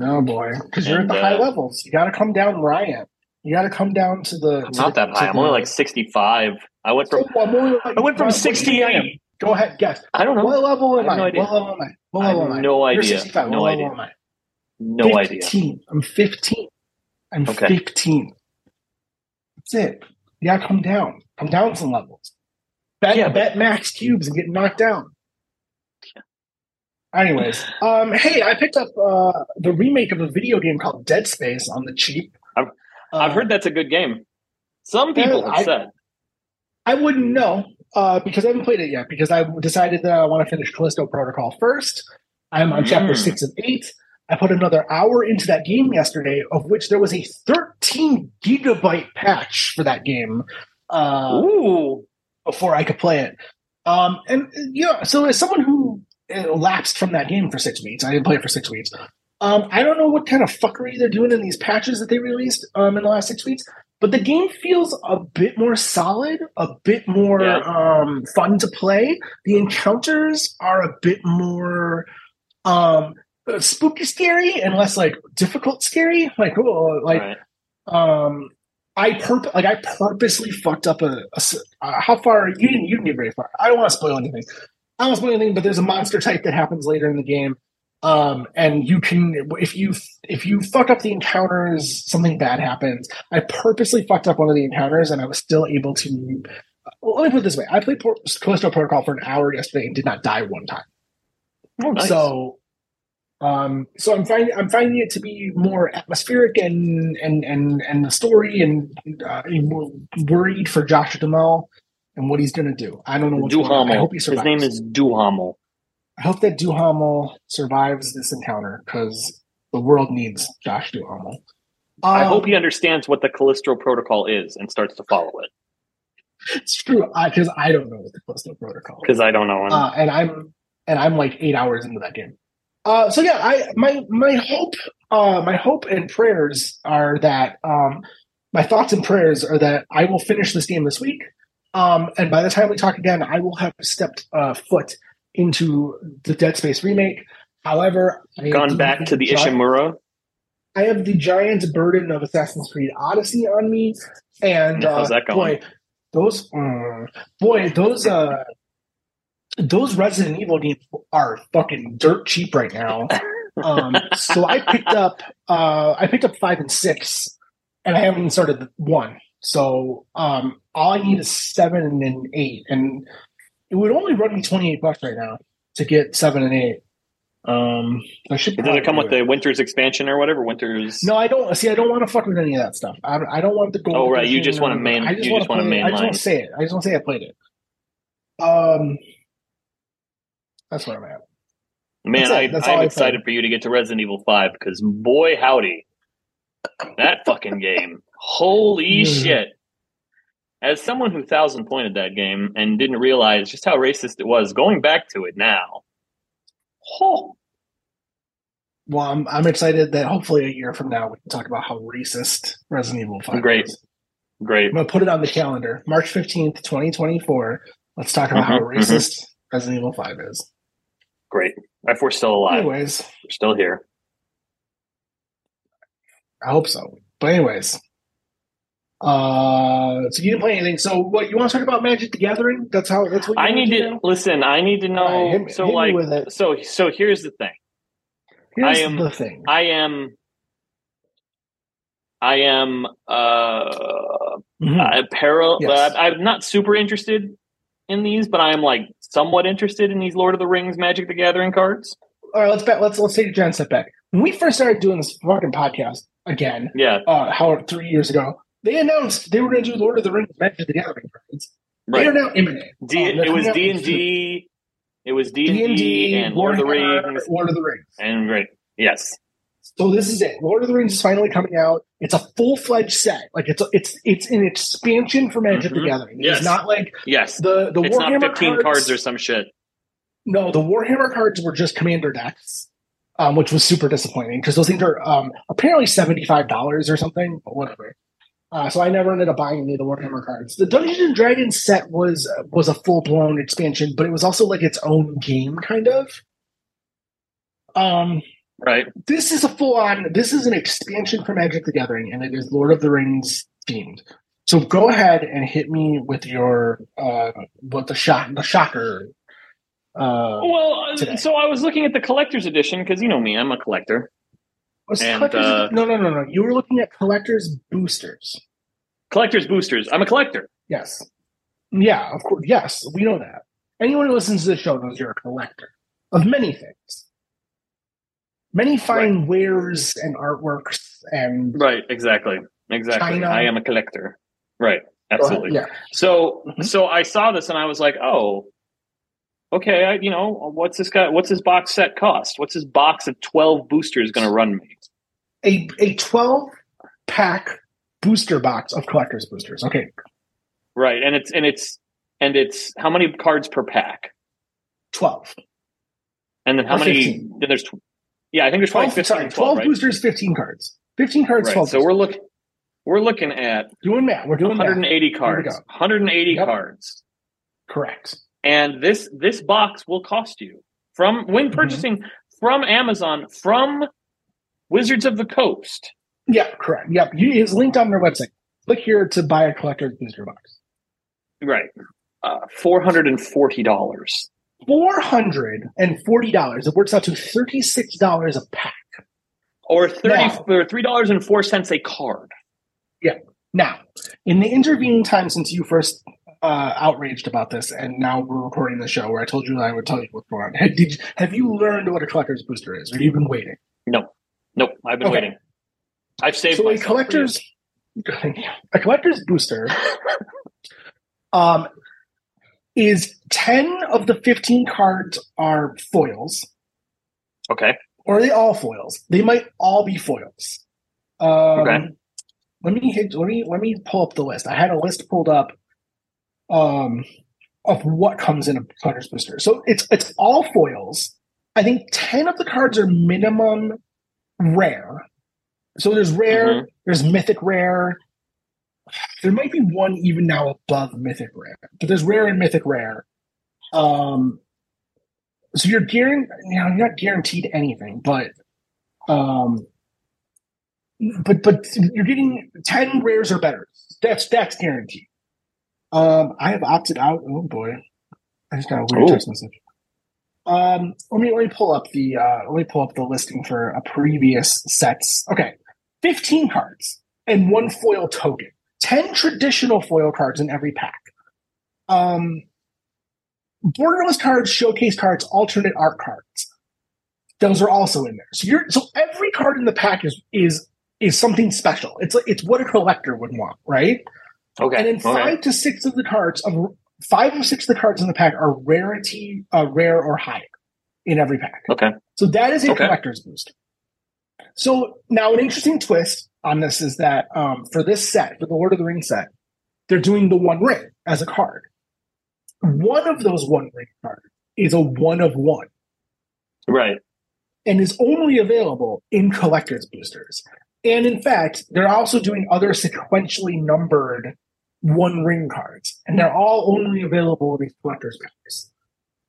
[SPEAKER 2] Oh boy, because you're at the high
[SPEAKER 1] uh,
[SPEAKER 2] levels. You got to come down where I am. You got to come down to the.
[SPEAKER 1] I'm
[SPEAKER 2] to
[SPEAKER 1] not
[SPEAKER 2] the-
[SPEAKER 1] that high. I'm
[SPEAKER 2] the-
[SPEAKER 1] only like 65. I went from
[SPEAKER 2] I'm only like-
[SPEAKER 1] I went from
[SPEAKER 2] what do you think I am?
[SPEAKER 1] 68.
[SPEAKER 2] Go ahead, guess.
[SPEAKER 1] I don't know.
[SPEAKER 2] What level am
[SPEAKER 1] I
[SPEAKER 2] I?
[SPEAKER 1] no idea.
[SPEAKER 2] What level am I? What
[SPEAKER 1] I have
[SPEAKER 2] am I?
[SPEAKER 1] no
[SPEAKER 2] You're
[SPEAKER 1] idea.
[SPEAKER 2] 65.
[SPEAKER 1] No
[SPEAKER 2] what
[SPEAKER 1] idea.
[SPEAKER 2] level am I?
[SPEAKER 1] No idea.
[SPEAKER 2] 15. I'm 15. I'm
[SPEAKER 1] Okay.
[SPEAKER 2] 15. That's it. You gotta come down. Come down some levels. Bet,
[SPEAKER 1] Yeah,
[SPEAKER 2] bet max cubes and get knocked down. Anyways, um, hey, I picked up uh, the remake of a video game called Dead Space on the cheap.
[SPEAKER 1] I've-
[SPEAKER 2] Uh,
[SPEAKER 1] I've heard that's a good game. Some people have
[SPEAKER 2] I-
[SPEAKER 1] said.
[SPEAKER 2] I wouldn't know uh, because I haven't played it yet. Because I decided that I want to finish Callisto Protocol first. I'm on chapter
[SPEAKER 1] Mm.
[SPEAKER 2] six of eight. I put another hour into that game yesterday, of which there was a 13 gigabyte patch for that game uh,
[SPEAKER 1] Ooh.
[SPEAKER 2] before I could play it. Um, and you know, so as someone who uh, lapsed from that game for six weeks, I didn't play it for six weeks. Um, I don't know what kind of fuckery they're doing in these patches that they released um, in the last six weeks, but the game feels a bit more solid, a bit more
[SPEAKER 1] Yeah.
[SPEAKER 2] um, fun to play. The encounters are a bit more um, spooky, scary, and less like difficult, scary. Like, oh, like
[SPEAKER 1] Right.
[SPEAKER 2] um I purp like I purposely fucked up a. uh, how far you didn't you didn't get very far. I don't want to spoil anything. I don't want to spoil anything, but there's a monster type that happens later in the game. Um, and you can if you if you fuck up the encounters, something bad happens. I purposely fucked up one of the encounters, and I was still able to. Well, let me put it this way: I played Por- Callisto Protocol for an hour yesterday and did not die one time.
[SPEAKER 1] Oh, nice.
[SPEAKER 2] So, um, so I'm finding I'm finding it to be more atmospheric and and and and the story and uh, worried for Josh Duhamel and what he's going to do. I don't know what's going on. I hope he survives.
[SPEAKER 1] His name is Duhamel.
[SPEAKER 2] I hope that Duhamel survives this encounter because the world needs Josh Duhamel.
[SPEAKER 1] I
[SPEAKER 2] Um,
[SPEAKER 1] hope he understands what the Callisto Protocol is and starts to follow it.
[SPEAKER 2] it's true because I don't know what the Callisto Protocol. is.
[SPEAKER 1] Because I don't know
[SPEAKER 2] uh, and I'm and I'm like eight hours into that game. Uh, so yeah, I my my hope, uh, my hope and prayers are that um, my thoughts and prayers are that I will finish this game this week, um, and by the time we talk again, I will have stepped uh, foot into the Dead Space remake. However, I
[SPEAKER 1] Gone back to the Ishimura.
[SPEAKER 2] I have the giant burden of Assassin's Creed Odyssey on me, and uh,
[SPEAKER 1] How's that going?
[SPEAKER 2] boy, those mm, boy, those uh, those Resident Evil games are fucking dirt cheap right now. Um, so I picked up uh, I picked up five and six, and I haven't started one. So um, all I need is seven and eight, and it would only run me twenty eight bucks right now to get seven and eight. Um, I should.
[SPEAKER 1] Does it come with
[SPEAKER 2] do
[SPEAKER 1] the winter's expansion or whatever? Winter's
[SPEAKER 2] No, I don't. See, I don't want to fuck with any of that stuff. I, I don't want the gold.
[SPEAKER 1] Oh, right, you just want a main-
[SPEAKER 2] I just
[SPEAKER 1] you
[SPEAKER 2] want
[SPEAKER 1] just
[SPEAKER 2] to
[SPEAKER 1] want a
[SPEAKER 2] play. I just
[SPEAKER 1] main
[SPEAKER 2] want to say it. I just want to say I played it. Um, that's where I'm at.
[SPEAKER 1] Man, I, I'm
[SPEAKER 2] I
[SPEAKER 1] excited for you to get to Resident Evil 5 because boy, howdy, that fucking game. Holy shit. As someone who thousand pointed that game and didn't realize just how racist it was, going back to it now. Oh,
[SPEAKER 2] Well, I'm I'm excited that hopefully a year from now we can talk about how racist Resident Evil Five.
[SPEAKER 1] Great.
[SPEAKER 2] is.
[SPEAKER 1] great.
[SPEAKER 2] I'm gonna put it on the calendar, March fifteenth, twenty twenty four. Let's talk about how
[SPEAKER 1] Mhm,
[SPEAKER 2] racist Resident Evil Five is.
[SPEAKER 1] Great. If we're still alive,
[SPEAKER 2] Anyways,
[SPEAKER 1] we're still here.
[SPEAKER 2] I hope so. But anyways, uh, so you didn't play anything. So what you want to talk about Magic the Gathering? That's how. That's what you
[SPEAKER 1] I
[SPEAKER 2] wanna
[SPEAKER 1] need to
[SPEAKER 2] now?
[SPEAKER 1] listen. I need to know.
[SPEAKER 2] All right, hit
[SPEAKER 1] so,
[SPEAKER 2] hit
[SPEAKER 1] like,
[SPEAKER 2] with it.
[SPEAKER 1] so, so here's the thing.
[SPEAKER 2] Here's
[SPEAKER 1] I am-
[SPEAKER 2] the thing.
[SPEAKER 1] I am, I am, uh,
[SPEAKER 2] Mhm.
[SPEAKER 1] uh, para-
[SPEAKER 2] Yes.
[SPEAKER 1] uh, I'm not super interested in these, but I am like somewhat interested in these Lord of the Rings Magic the Gathering cards.
[SPEAKER 2] All right, let's back, let's let's take a giant step back. When we first started doing this fucking podcast again,
[SPEAKER 1] Yeah,
[SPEAKER 2] uh, how three years ago, they announced they were going to do Lord of the Rings Magic the Gathering cards. They are
[SPEAKER 1] right.
[SPEAKER 2] now imminent.
[SPEAKER 1] D-
[SPEAKER 2] Um,
[SPEAKER 1] it was D and D. It was D and
[SPEAKER 2] D&D,
[SPEAKER 1] Lord of the Rings
[SPEAKER 2] Lord of the Rings.
[SPEAKER 1] and great. Yes,
[SPEAKER 2] So this is it. Lord of the Rings is finally coming out. It's a full fledged set. Like it's a, it's it's an expansion for Magic the
[SPEAKER 1] Mhm.
[SPEAKER 2] Gathering.
[SPEAKER 1] Yes.
[SPEAKER 2] It's not like
[SPEAKER 1] yes.
[SPEAKER 2] the the
[SPEAKER 1] It's
[SPEAKER 2] Warhammer
[SPEAKER 1] not 15 cards.
[SPEAKER 2] cards
[SPEAKER 1] or some shit.
[SPEAKER 2] No, the Warhammer cards were just commander decks, um, which was super disappointing because those things are um, apparently seventy five dollars or something, but whatever. Uh, so I never ended up buying any of the Warhammer cards. The Dungeons and Dragons set was was a full blown expansion, but it was also like its own game, kind of. Um,
[SPEAKER 1] Right.
[SPEAKER 2] this is a full on. This is an expansion for Magic the Gathering, and it is Lord of the Rings themed. So go ahead and hit me with your uh, what the shot the shocker. Uh,
[SPEAKER 1] Well, uh,
[SPEAKER 2] today.
[SPEAKER 1] so I was looking at the collector's edition because you know me, I'm a collector.
[SPEAKER 2] Was
[SPEAKER 1] And,
[SPEAKER 2] collectors-
[SPEAKER 1] uh,
[SPEAKER 2] no, no, no, no. You were looking at collectors boosters.
[SPEAKER 1] Collector's boosters. I'm a collector.
[SPEAKER 2] Yes. Yeah, of course. Yes, we know that. Anyone who listens to the show knows you're a collector of many things. Many fine wares and artworks and
[SPEAKER 1] Right. Exactly. Exactly.
[SPEAKER 2] China.
[SPEAKER 1] I am a collector. Right. Absolutely.
[SPEAKER 2] Yeah.
[SPEAKER 1] So
[SPEAKER 2] Mhm.
[SPEAKER 1] so I saw this and I was like, oh, okay. I, you know, what's this guy? What's his box set cost? What's his box of twelve boosters going to run me?
[SPEAKER 2] A a 12 pack booster box of collectors boosters. Okay.
[SPEAKER 1] Right, and it's and it's and it's how many cards per pack,
[SPEAKER 2] 12.
[SPEAKER 1] and then how
[SPEAKER 2] Or
[SPEAKER 1] many?
[SPEAKER 2] 15.
[SPEAKER 1] Then there's, tw- yeah, I think there's
[SPEAKER 2] 12
[SPEAKER 1] 15,
[SPEAKER 2] sorry,
[SPEAKER 1] 12,
[SPEAKER 2] 12
[SPEAKER 1] right?
[SPEAKER 2] boosters, 15 cards. 15 cards,
[SPEAKER 1] Right.
[SPEAKER 2] 12
[SPEAKER 1] So
[SPEAKER 2] boosters.
[SPEAKER 1] we're looking, we're looking at
[SPEAKER 2] doing math. We're doing
[SPEAKER 1] 180
[SPEAKER 2] we
[SPEAKER 1] cards, 180
[SPEAKER 2] Yep.
[SPEAKER 1] cards,
[SPEAKER 2] Correct.
[SPEAKER 1] and this this box will cost you from when
[SPEAKER 2] Mhm.
[SPEAKER 1] purchasing from Amazon from Wizards of the Coast.
[SPEAKER 2] Yeah, correct. Yep. It's linked on their website. Click here to buy a collector's booster box.
[SPEAKER 1] Right, uh, four hundred and forty dollars.
[SPEAKER 2] Four hundred and forty dollars. It works out to thirty six dollars a pack.
[SPEAKER 1] Or thirty
[SPEAKER 2] Now-
[SPEAKER 1] or three dollars and four cents a card. Yeah.
[SPEAKER 2] Now, in the intervening time since you first uh, outraged about this, and now we're recording the show where I told you that I would tell you what's going on. Have, did, have you learned what a collector's booster is, or have you been waiting?
[SPEAKER 1] No, nope. I've been
[SPEAKER 2] Okay.
[SPEAKER 1] waiting. I've saved
[SPEAKER 2] so a collector's a collector's booster um, is ten of the fifteen cards are foils.
[SPEAKER 1] Okay.
[SPEAKER 2] or are they all foils? They might all be foils. Um,
[SPEAKER 1] Okay.
[SPEAKER 2] Let me hit, let me let me pull up the list. I had a list pulled up um, of what comes in a collector's booster. So it's it's all foils. I think ten of the cards are minimum rare. So there's rare,
[SPEAKER 1] Mhm.
[SPEAKER 2] there's mythic rare. There might be one even now above mythic rare, but there's rare and mythic rare. Um, so you're guaranteed, you know, you're not guaranteed anything, but, um, but but you're getting ten rares or better. That's that's guaranteed. Um, I have opted out. Oh boy, I just got a weird
[SPEAKER 1] Ooh.
[SPEAKER 2] text message. Um, let me let me pull up the uh, let me pull up the listing for a previous sets. Okay, fifteen cards and one foil token. 10 traditional foil cards in every pack. Um, borderless cards, showcase cards, alternate art cards. Those are also in there. So you're so every card in the pack is is is something special. It's like it's what a collector would want, right?
[SPEAKER 1] Okay.
[SPEAKER 2] And then five
[SPEAKER 1] okay.
[SPEAKER 2] to six of the cards of five or six of the cards in the pack are rarity, uh, rare or higher in every pack.
[SPEAKER 1] Okay.
[SPEAKER 2] So that is a
[SPEAKER 1] Okay.
[SPEAKER 2] collector's boost. So now an interesting twist on this is that um, for this set, for the Lord of the Rings set, they're doing the One Ring as a card. One of those One Ring cards is a one of one
[SPEAKER 1] Right.
[SPEAKER 2] and is only available in collector's boosters. And in fact, they're also doing other sequentially numbered one ring cards, and they're all only available in these collector's packs.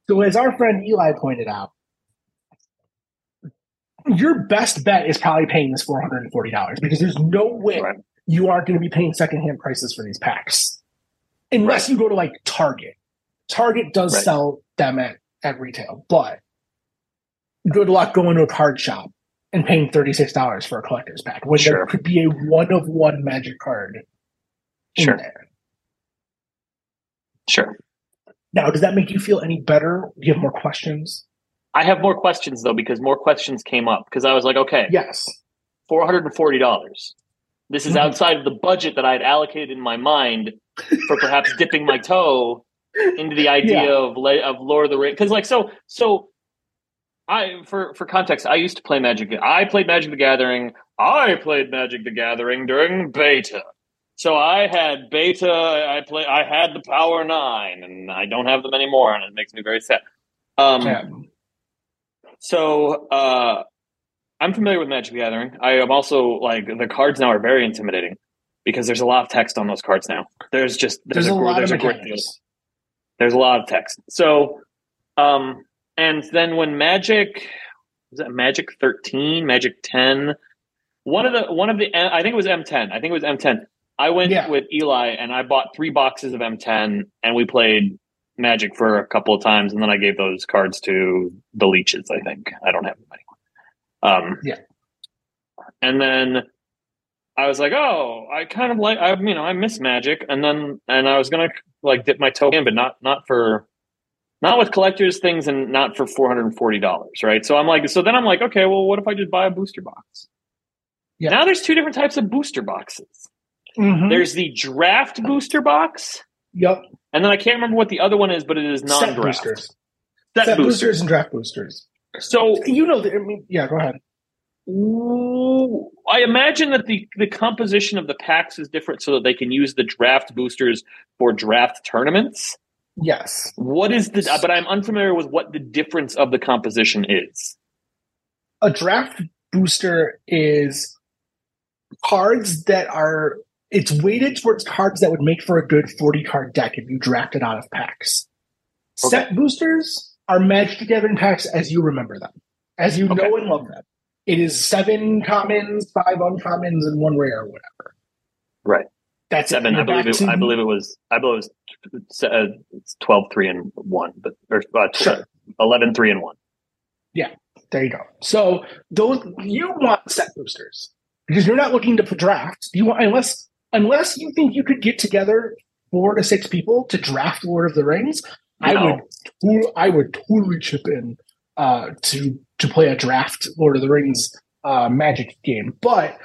[SPEAKER 2] So, as our friend Eli pointed out, your best bet is probably paying this $440 because there's no way
[SPEAKER 1] Right.
[SPEAKER 2] you aren't going to be paying secondhand prices for these packs unless you go to like Target. Target does
[SPEAKER 1] Right.
[SPEAKER 2] sell them at, at retail, but good luck going to a card shop and paying $36 for a collector's pack when there
[SPEAKER 1] Sure.
[SPEAKER 2] could be a one of one magic card
[SPEAKER 1] Sure.
[SPEAKER 2] there.
[SPEAKER 1] Sure.
[SPEAKER 2] Now, does that make you feel any better? Do you have more questions?
[SPEAKER 1] I have more questions though because more questions came up because I was like, okay,
[SPEAKER 2] Yes.
[SPEAKER 1] four hundred and forty dollars. This is
[SPEAKER 2] Mhm.
[SPEAKER 1] outside of the budget that I had allocated in my mind for perhaps dipping my toe into the idea
[SPEAKER 2] Yeah.
[SPEAKER 1] of Le- of Lord of the Rings. Because like so so, I for for context, I used to play Magic. I played Magic the Gathering. I played Magic the Gathering during beta. So I had beta. I play. I had the Power Nine, and I don't have them anymore, and it makes me very sad. Um,
[SPEAKER 2] Yeah.
[SPEAKER 1] so uh, I'm familiar with Magic the Gathering. I am also like the cards now are very intimidating because there's a lot of text on those cards now. There's just there's,
[SPEAKER 2] There's, a, lot
[SPEAKER 1] there's
[SPEAKER 2] of
[SPEAKER 1] a. There's a lot of text. So, um, and then when Magic was that Magic 13, Magic 10, one of the one of the I think it was M10. I think it was M10. I went
[SPEAKER 2] Yeah.
[SPEAKER 1] with Eli and I bought three boxes of M10 and we played Magic for a couple of times and then I gave those cards to the leeches. I think I don't have them anymore. Um,
[SPEAKER 2] Yeah.
[SPEAKER 1] and then I was like, oh, I kind of like, I you know, I miss Magic, and then and I was gonna like dip my toe in, but not not for not with collectors things and not for four hundred and forty dollars, right? So I'm like, so then I'm like, okay, well, what if I just buy a booster box?
[SPEAKER 2] Yeah.
[SPEAKER 1] Now there's two different types of booster boxes.
[SPEAKER 2] Mhm.
[SPEAKER 1] There's the draft booster box,
[SPEAKER 2] Yep.
[SPEAKER 1] and then I can't remember what the other one is, but it is non-draft.
[SPEAKER 2] boosters.
[SPEAKER 1] Set,
[SPEAKER 2] Set
[SPEAKER 1] boosters.
[SPEAKER 2] boosters and draft boosters.
[SPEAKER 1] So
[SPEAKER 2] You know, the- I mean, yeah, go ahead.
[SPEAKER 1] I imagine that the, the composition of the packs is different so that they can use the draft boosters for draft tournaments.
[SPEAKER 2] Yes.
[SPEAKER 1] What is the, but I'm unfamiliar with what the difference of the composition is.
[SPEAKER 2] A draft booster is cards that are, it's weighted towards cards that would make for a good 40 card deck if you drafted out of packs. Set boosters are Magic together in packs as you remember them, as you
[SPEAKER 1] Okay.
[SPEAKER 2] know and love them. It is seven commons, five uncommons, and one rare or whatever.
[SPEAKER 1] Right.
[SPEAKER 2] That's
[SPEAKER 1] Seven,
[SPEAKER 2] it.
[SPEAKER 1] I believe it, I believe it was, I believe it was uh, it's 12, 3 and 1, but, or uh, tw-
[SPEAKER 2] Sure.
[SPEAKER 1] 11, 3 and 1.
[SPEAKER 2] Yeah, there you go. So those you want set boosters because you're not looking to draft. You want unless unless you think you could get together four to six people to draft Lord of the Rings. I would I would totally chip in uh, to to play a draft Lord of the Rings uh, Magic game. But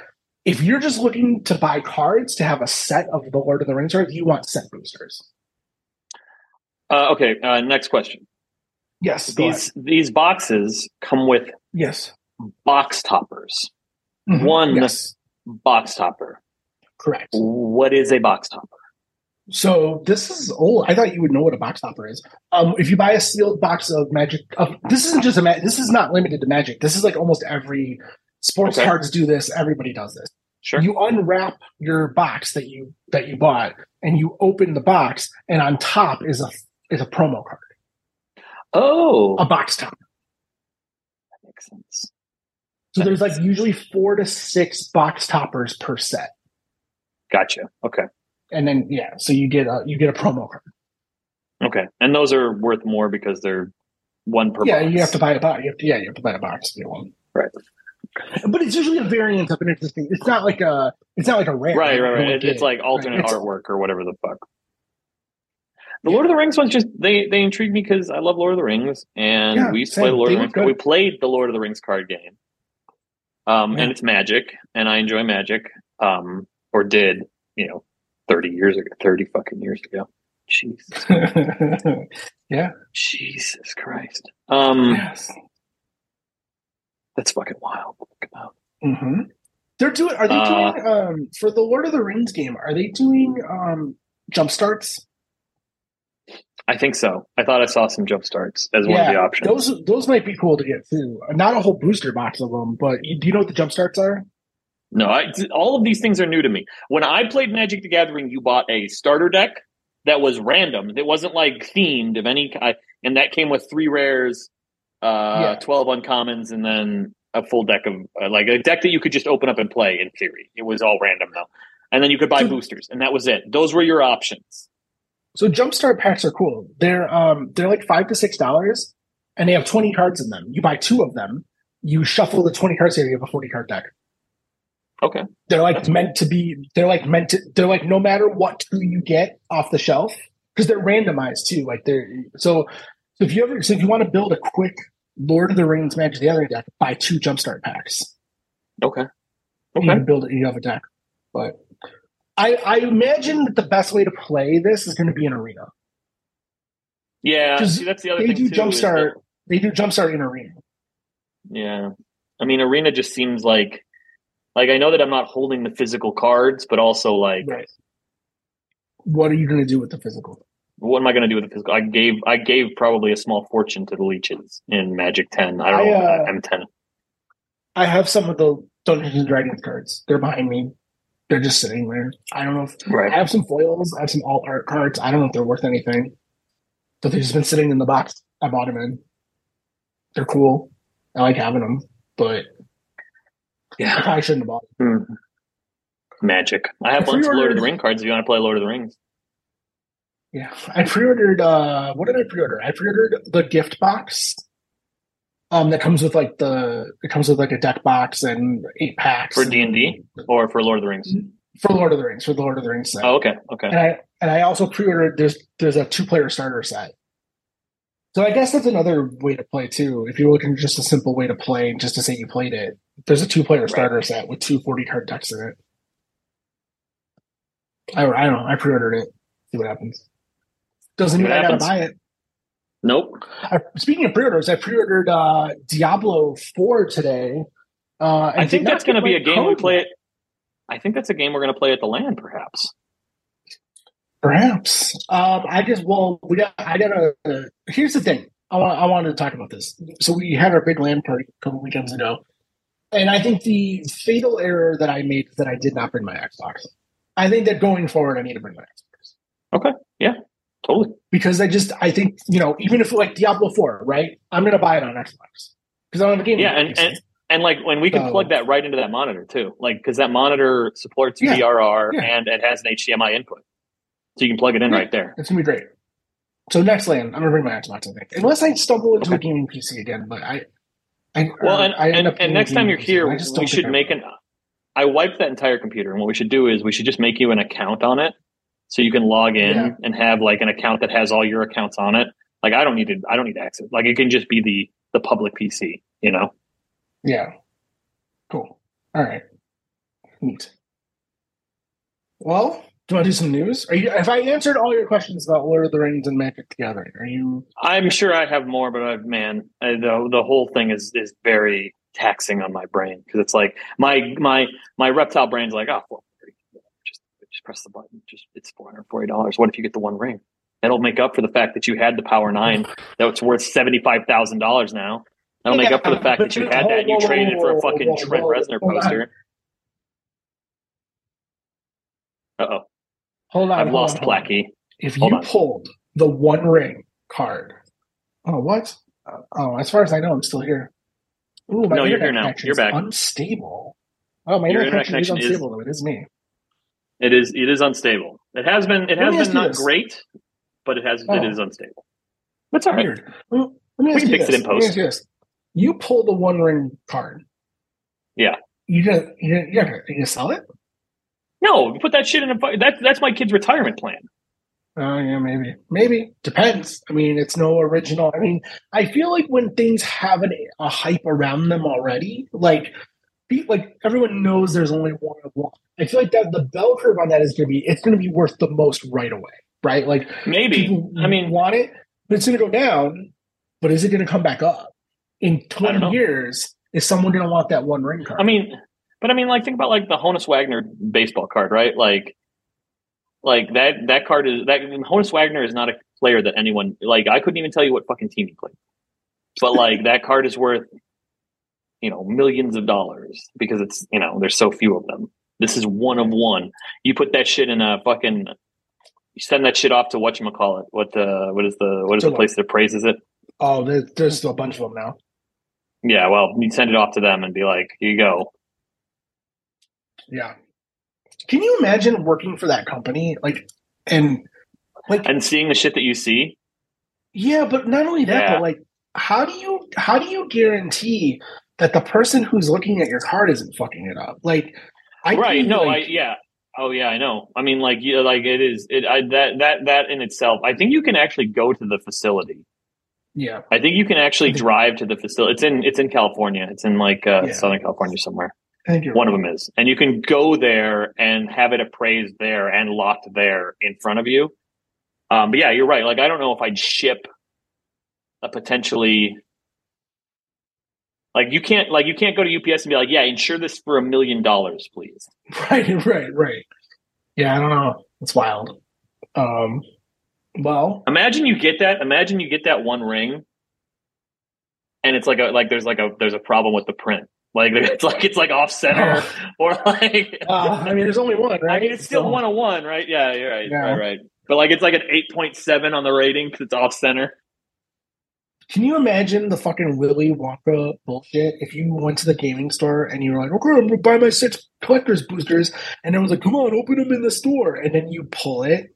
[SPEAKER 2] if you're just looking to buy cards to have a set of the Lord of the Rings cards, you want set boosters.
[SPEAKER 1] Uh, okay, uh, next question.
[SPEAKER 2] Yes.
[SPEAKER 1] These, these boxes come with
[SPEAKER 2] Yes.
[SPEAKER 1] box toppers.
[SPEAKER 2] Mhm.
[SPEAKER 1] One
[SPEAKER 2] Yes.
[SPEAKER 1] box topper.
[SPEAKER 2] Correct.
[SPEAKER 1] What is a box topper?
[SPEAKER 2] So this is old. I thought you would know what a box topper is. Um, if you buy a sealed box of Magic, of, this isn't just a ma- this is not limited to Magic. This is like almost every sports
[SPEAKER 1] Okay.
[SPEAKER 2] cards do this. Everybody does this.
[SPEAKER 1] Sure.
[SPEAKER 2] You unwrap your box that you that you bought, and you open the box, and on top is a is a promo card,
[SPEAKER 1] oh,
[SPEAKER 2] a box top.
[SPEAKER 1] that makes sense.
[SPEAKER 2] So there's like usually four to six box toppers per set,
[SPEAKER 1] Gotcha. Okay.
[SPEAKER 2] and then yeah, so you get a you get a promo card.
[SPEAKER 1] Okay. And those are worth more because they're one per
[SPEAKER 2] yeah,
[SPEAKER 1] box.
[SPEAKER 2] you have to buy a box. You have to, yeah, you have to buy a box to get one. Right. But it's usually a variant of an existing. It's not like a. It's not like a rare.
[SPEAKER 1] right, right, right. It- it's like alternate
[SPEAKER 2] It's-
[SPEAKER 1] artwork or whatever the fuck. The Lord of the Rings ones just they they intrigue me because I love Lord of the Rings and
[SPEAKER 2] Yeah,
[SPEAKER 1] we used to play the Lord
[SPEAKER 2] They
[SPEAKER 1] of the Rings.
[SPEAKER 2] good.
[SPEAKER 1] We played the Lord of the Rings card game, um,
[SPEAKER 2] Yeah.
[SPEAKER 1] and it's Magic, and I enjoy Magic, um, or did you know, thirty years ago, thirty fucking years ago. Jesus, yeah. Jesus Christ, um,
[SPEAKER 2] yes.
[SPEAKER 1] that's fucking wild. to think about.
[SPEAKER 2] hmm They're doing. Are they
[SPEAKER 1] Uh,
[SPEAKER 2] doing um for the Lord of the Rings game? Are they doing um jump starts?
[SPEAKER 1] I think so. I thought I saw some jump starts as one of the options.
[SPEAKER 2] Those those might be cool to get too. Not a whole booster box of them, but you, do you know what the jump starts are?
[SPEAKER 1] No, I, all of these things are new to me. When I played Magic the Gathering, you bought a starter deck that was random. It wasn't like themed of any kind, and that came with three rares, uh,
[SPEAKER 2] Yeah.
[SPEAKER 1] twelve uncommons, and then a full deck of uh, like a deck that you could just open up and play. In theory, it was all random though, and then you could buy
[SPEAKER 2] So-
[SPEAKER 1] boosters, and that was it. Those were your options.
[SPEAKER 2] So jumpstart packs are cool. They're um they're like five to six dollars, and they have twenty cards in them. You buy two of them, you shuffle the twenty cards here. You have a forty card deck.
[SPEAKER 1] Okay,
[SPEAKER 2] They're like meant to be. They're like meant to. They're like no matter what two you get off the shelf because they're randomized too. Like they're so. So if you ever so if you want to build a quick Lord of the Rings Magic the Gathering deck, buy two jumpstart packs.
[SPEAKER 1] okay,
[SPEAKER 2] You
[SPEAKER 1] okay.
[SPEAKER 2] can build it. You have a deck, but I I imagine that the best way to play this is going to be an arena.
[SPEAKER 1] Yeah, see, that's the other
[SPEAKER 2] They
[SPEAKER 1] thing
[SPEAKER 2] do
[SPEAKER 1] too. is that-
[SPEAKER 2] jumpstart. They do jumpstart in arena.
[SPEAKER 1] Yeah. I mean, Arena just seems like, like I know that I'm not holding the physical cards, but also like,
[SPEAKER 2] Right. What are you going to do with the physical?
[SPEAKER 1] what am I going to do with the physical? I gave, I gave probably a small fortune to the leeches in Magic 10. I don't
[SPEAKER 2] I,
[SPEAKER 1] know,
[SPEAKER 2] uh,
[SPEAKER 1] M10.
[SPEAKER 2] I have some of the Dungeons and Dragons cards. They're behind me. They're just sitting there. I don't know if I have some foils. I have some alt art cards. I don't know if they're worth anything, but they've just been sitting in the box. I bought them in. They're cool. I like having them, but I
[SPEAKER 1] Yeah.
[SPEAKER 2] probably shouldn't have bought them.
[SPEAKER 1] Hmm. Magic. I have
[SPEAKER 2] I
[SPEAKER 1] of Lord of the Ring cards if you want to play Lord of the Rings.
[SPEAKER 2] Yeah, I pre-ordered. uh What did I pre-order? I pre-ordered the gift box. Um, that comes with like the it comes with like a deck box and eight packs
[SPEAKER 1] For D&D? Or for Lord of the Rings.
[SPEAKER 2] for Lord of the Rings for the Lord of the Rings set.
[SPEAKER 1] Oh, okay. Okay.
[SPEAKER 2] and I and I also pre-ordered there's there's a two player starter set. So I guess that's another way to play too. If you're looking just a simple way to play, just to say you played it, there's a two player
[SPEAKER 1] Right.
[SPEAKER 2] starter set with two 40 card decks in it. I, I don't know. I pre-ordered it. See what happens. Doesn't mean I gotta buy it.
[SPEAKER 1] Nope.
[SPEAKER 2] I, speaking of pre-orders, I pre-ordered uh, Diablo 4 today. Uh, and
[SPEAKER 1] I think that's going to be a game we play it. I think that's a game we're going to play at the LAN, perhaps.
[SPEAKER 2] Perhaps. Um, I just well, we got. I got a. here's the thing. I want. I wanted to talk about this. So we had our big LAN party a couple weekends ago, and I think the fatal error that I made is that I did not bring my Xbox. I think that going forward, I need to bring my Xbox Okay. Yeah.
[SPEAKER 1] Totally.
[SPEAKER 2] because I just. I think you know, even if like Diablo Four, right? I'm gonna buy it on Xbox because I don't have a game.
[SPEAKER 1] Yeah, and, and and like when we can
[SPEAKER 2] So-
[SPEAKER 1] plug that right into that monitor too, like because that monitor supports
[SPEAKER 2] Yeah,
[SPEAKER 1] VRR
[SPEAKER 2] yeah.
[SPEAKER 1] and it has an HDMI input, so you can plug it in
[SPEAKER 2] Yeah.
[SPEAKER 1] right there.
[SPEAKER 2] it's gonna be great. So next LAN, I'm gonna bring my Xbox. I think, unless I stumble into a gaming PC again, but I. I
[SPEAKER 1] Well, and
[SPEAKER 2] I
[SPEAKER 1] and, and next time you're here, we should make an. I wiped that entire computer, and what we should do is we should just make you an account on it, so you can log in
[SPEAKER 2] Yeah.
[SPEAKER 1] and have like an account that has all your accounts on it. Like I don't need to, I don't need access. Like it can just be the the public PC, you know.
[SPEAKER 2] Yeah. Cool. All right. Neat. Well, do I do some news? Are you? If I answered all your questions about Lord of the Rings and Magic the Gathering, are you?
[SPEAKER 1] I'm sure I have more, but I, man, I, the the whole thing is is very taxing on my brain because it's like my my my reptile brain's like, oh, well, just just press the button, just it's four hundred forty dollars. What if you get the one ring? That'll make up for the fact that you had the Power Nine that's worth seventy five thousand dollars now. That'll make up for the fact that you had that and you traded it for a fucking Trent Reznor poster. Uh oh,
[SPEAKER 2] Hold on.
[SPEAKER 1] I've
[SPEAKER 2] hold
[SPEAKER 1] lost
[SPEAKER 2] on, hold on.
[SPEAKER 1] Placky.
[SPEAKER 2] If
[SPEAKER 1] Hold
[SPEAKER 2] you
[SPEAKER 1] on.
[SPEAKER 2] pulled the One Ring card, oh what? Oh, as far as I know, I'm still here. Ooh, my
[SPEAKER 1] No, you're here now. You're back.
[SPEAKER 2] Unstable. Oh, my internet,
[SPEAKER 1] internet
[SPEAKER 2] connection, is
[SPEAKER 1] is-
[SPEAKER 2] unstable. though. It is me.
[SPEAKER 1] It is it is unstable. It has been it
[SPEAKER 2] Let
[SPEAKER 1] has been not
[SPEAKER 2] this.
[SPEAKER 1] great, but it has
[SPEAKER 2] Oh.
[SPEAKER 1] it is unstable. That's all right.
[SPEAKER 2] Weird. Well, let me
[SPEAKER 1] We
[SPEAKER 2] ask
[SPEAKER 1] can
[SPEAKER 2] you
[SPEAKER 1] fix it
[SPEAKER 2] this.
[SPEAKER 1] in
[SPEAKER 2] Let me
[SPEAKER 1] post.
[SPEAKER 2] ask you this. You pull the One Ring card.
[SPEAKER 1] Yeah.
[SPEAKER 2] You gonna you you're gonna, you gonna sell it?
[SPEAKER 1] No, you put that shit in a. fu- That's that's my kid's retirement plan.
[SPEAKER 2] Oh yeah, maybe. Maybe. Depends. I mean, it's no original. I mean, I feel like when things have an, a hype around them already, like like everyone knows there's only one of one. I feel like that the bell curve on that is gonna be it's gonna be worth the most right away. Right? Like
[SPEAKER 1] Maybe.
[SPEAKER 2] people
[SPEAKER 1] I mean,
[SPEAKER 2] want it, but it's gonna go down, but is it gonna come back up? In
[SPEAKER 1] I don't know.
[SPEAKER 2] twenty years, is someone gonna want that one ring card?
[SPEAKER 1] I mean, but I mean, like think about like the Honus Wagner baseball card, right? Like, like that that card is that Honus Wagner is not a player that anyone like. I couldn't even tell you what fucking team he played, but like that card is worth you know millions of dollars because it's you know there's so few of them. This is one of one. You put that shit in a fucking. You send that shit off to what you call it. What the what is the what is the place that praises it?
[SPEAKER 2] oh, there, there's still a bunch of them now.
[SPEAKER 1] Yeah, well, you send it off to them and be like, "Here you go."
[SPEAKER 2] Yeah. Can you imagine working for that company? Like, and like,
[SPEAKER 1] And seeing the shit that you see,
[SPEAKER 2] yeah, but not only that,
[SPEAKER 1] Yeah.
[SPEAKER 2] but like, how do you how do you guarantee that the person who's looking at your card isn't fucking it up? Like, I
[SPEAKER 1] right no
[SPEAKER 2] like,
[SPEAKER 1] i yeah oh yeah i know i mean like yeah like it is it I, that that that in itself i think you can actually go to the facility
[SPEAKER 2] yeah,
[SPEAKER 1] i think you can actually drive to the facility it's in it's in california it's in like uh,
[SPEAKER 2] Yeah.
[SPEAKER 1] southern california somewhere
[SPEAKER 2] I think you're
[SPEAKER 1] one
[SPEAKER 2] right.
[SPEAKER 1] of them is and you can go there and have it appraised there and locked there in front of you um but yeah you're right like i don't know if i'd ship a potentially like you can't like you can't go to ups and be like yeah insure this for a million dollars please
[SPEAKER 2] Right, right, right. Yeah, I don't know. It's wild. Um, well,
[SPEAKER 1] Imagine you get that. Imagine you get that one ring, and it's like a like there's like a there's a problem with the print. Like it's like it's like off center or like.
[SPEAKER 2] uh, I mean, there's only one, right?
[SPEAKER 1] I mean, it's still one on one, right? Yeah, you're right.
[SPEAKER 2] Yeah.
[SPEAKER 1] Right, right. But like it's like an eight point seven on the rating because it's off center.
[SPEAKER 2] Can you imagine the fucking Willy Wonka bullshit if you went to the gaming store and you were like, okay, I'm gonna buy my six collector's boosters, and I was like, come on, open them in the store, and then you pull it,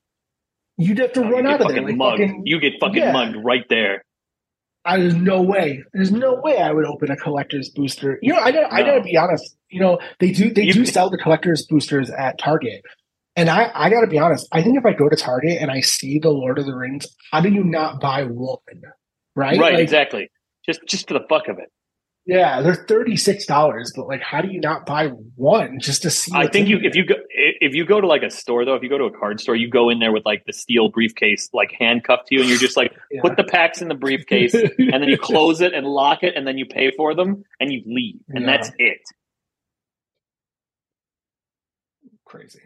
[SPEAKER 2] you'd have to
[SPEAKER 1] Oh,
[SPEAKER 2] run out of there. Like, fucking,
[SPEAKER 1] you get fucking
[SPEAKER 2] yeah.
[SPEAKER 1] mugged right there.
[SPEAKER 2] I, there's no way. There's no way I would open a collector's booster. You know, I gotta, I gotta be honest. You know, they do they
[SPEAKER 1] You-
[SPEAKER 2] do sell the collector's boosters at Target, and I I gotta be honest. I think if I go to Target and I see the Lord of the Rings, how do you not buy one? Right,
[SPEAKER 1] Right,
[SPEAKER 2] Like,
[SPEAKER 1] exactly. Just just for the fuck of it.
[SPEAKER 2] Yeah, they're thirty six dollars, but like, how do you not buy one just to see?
[SPEAKER 1] I think you
[SPEAKER 2] there?
[SPEAKER 1] if you go if you go to like a store though, if you go to a card store, you go in there with like the steel briefcase like handcuffed to you, and you're just like
[SPEAKER 2] Yeah.
[SPEAKER 1] put the packs in the briefcase, and then you close it and lock it, and then you pay for them, and you leave, and
[SPEAKER 2] Yeah.
[SPEAKER 1] that's it.
[SPEAKER 2] crazy.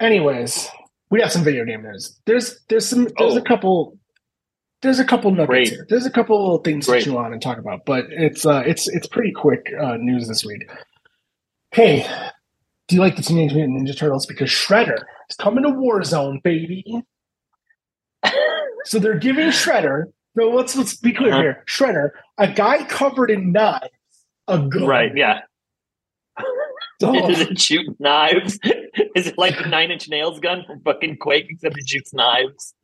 [SPEAKER 2] Anyways, we have some video game news. There's there's some there's
[SPEAKER 1] Oh.
[SPEAKER 2] a couple there's a couple nuggets
[SPEAKER 1] Great.
[SPEAKER 2] here. There's a couple little things
[SPEAKER 1] Great.
[SPEAKER 2] to chew on and talk about, but it's uh it's it's pretty quick uh, news this week. Hey, do you like the Teenage Mutant Ninja Turtles? Because Shredder is coming to Warzone, baby. so they're giving Shredder. So let's let's be clear
[SPEAKER 1] Uh-huh.
[SPEAKER 2] here. Shredder, a guy covered in knives, a gun.
[SPEAKER 1] Right? Yeah.
[SPEAKER 2] So-
[SPEAKER 1] Does it shoot knives? Is it like the Nine Inch Nails gun from fucking Quake, except it shoots knives?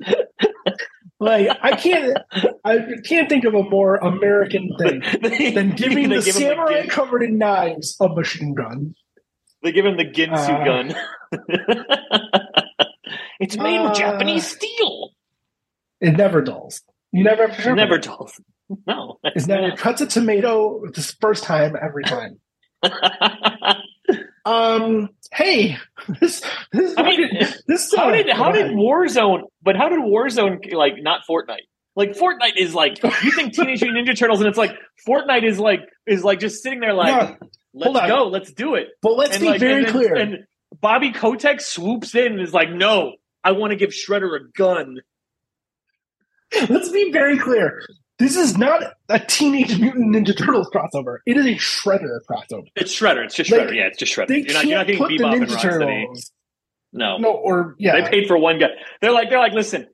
[SPEAKER 2] Like I can't, I can't think of a more American thing than giving the
[SPEAKER 1] give
[SPEAKER 2] samurai
[SPEAKER 1] Gin-
[SPEAKER 2] covered in knives a machine gun.
[SPEAKER 1] they give him the Ginsu
[SPEAKER 2] Uh,
[SPEAKER 1] gun. it's made
[SPEAKER 2] uh,
[SPEAKER 1] with Japanese steel.
[SPEAKER 2] It never dulls. You never
[SPEAKER 1] Never dulls. No.
[SPEAKER 2] It never cuts a tomato the first time every time. Um. Hey, this this
[SPEAKER 1] I mean,
[SPEAKER 2] this
[SPEAKER 1] how
[SPEAKER 2] uh,
[SPEAKER 1] did how did. Warzone? But how did Warzone like not Fortnite? Like Fortnite is like you think Teenage Mutant Ninja Turtles, and it's like Fortnite is like is like just sitting there like
[SPEAKER 2] No,
[SPEAKER 1] let's go, let's do it.
[SPEAKER 2] but let's
[SPEAKER 1] and
[SPEAKER 2] be
[SPEAKER 1] like,
[SPEAKER 2] very
[SPEAKER 1] and then-
[SPEAKER 2] clear.
[SPEAKER 1] And Bobby Kotick swoops in and is like, "No, I want to give Shredder a gun."
[SPEAKER 2] let's be very clear. This is not a Teenage Mutant Ninja Turtles crossover. It is a Shredder crossover.
[SPEAKER 1] It's Shredder. It's just
[SPEAKER 2] Like,
[SPEAKER 1] Shredder. Yeah, it's just Shredder.
[SPEAKER 2] They
[SPEAKER 1] You're not, you're not getting Bebop and Rocksteady. No.
[SPEAKER 2] No, or yeah,
[SPEAKER 1] they paid for one guy. They're like, they're like, listen,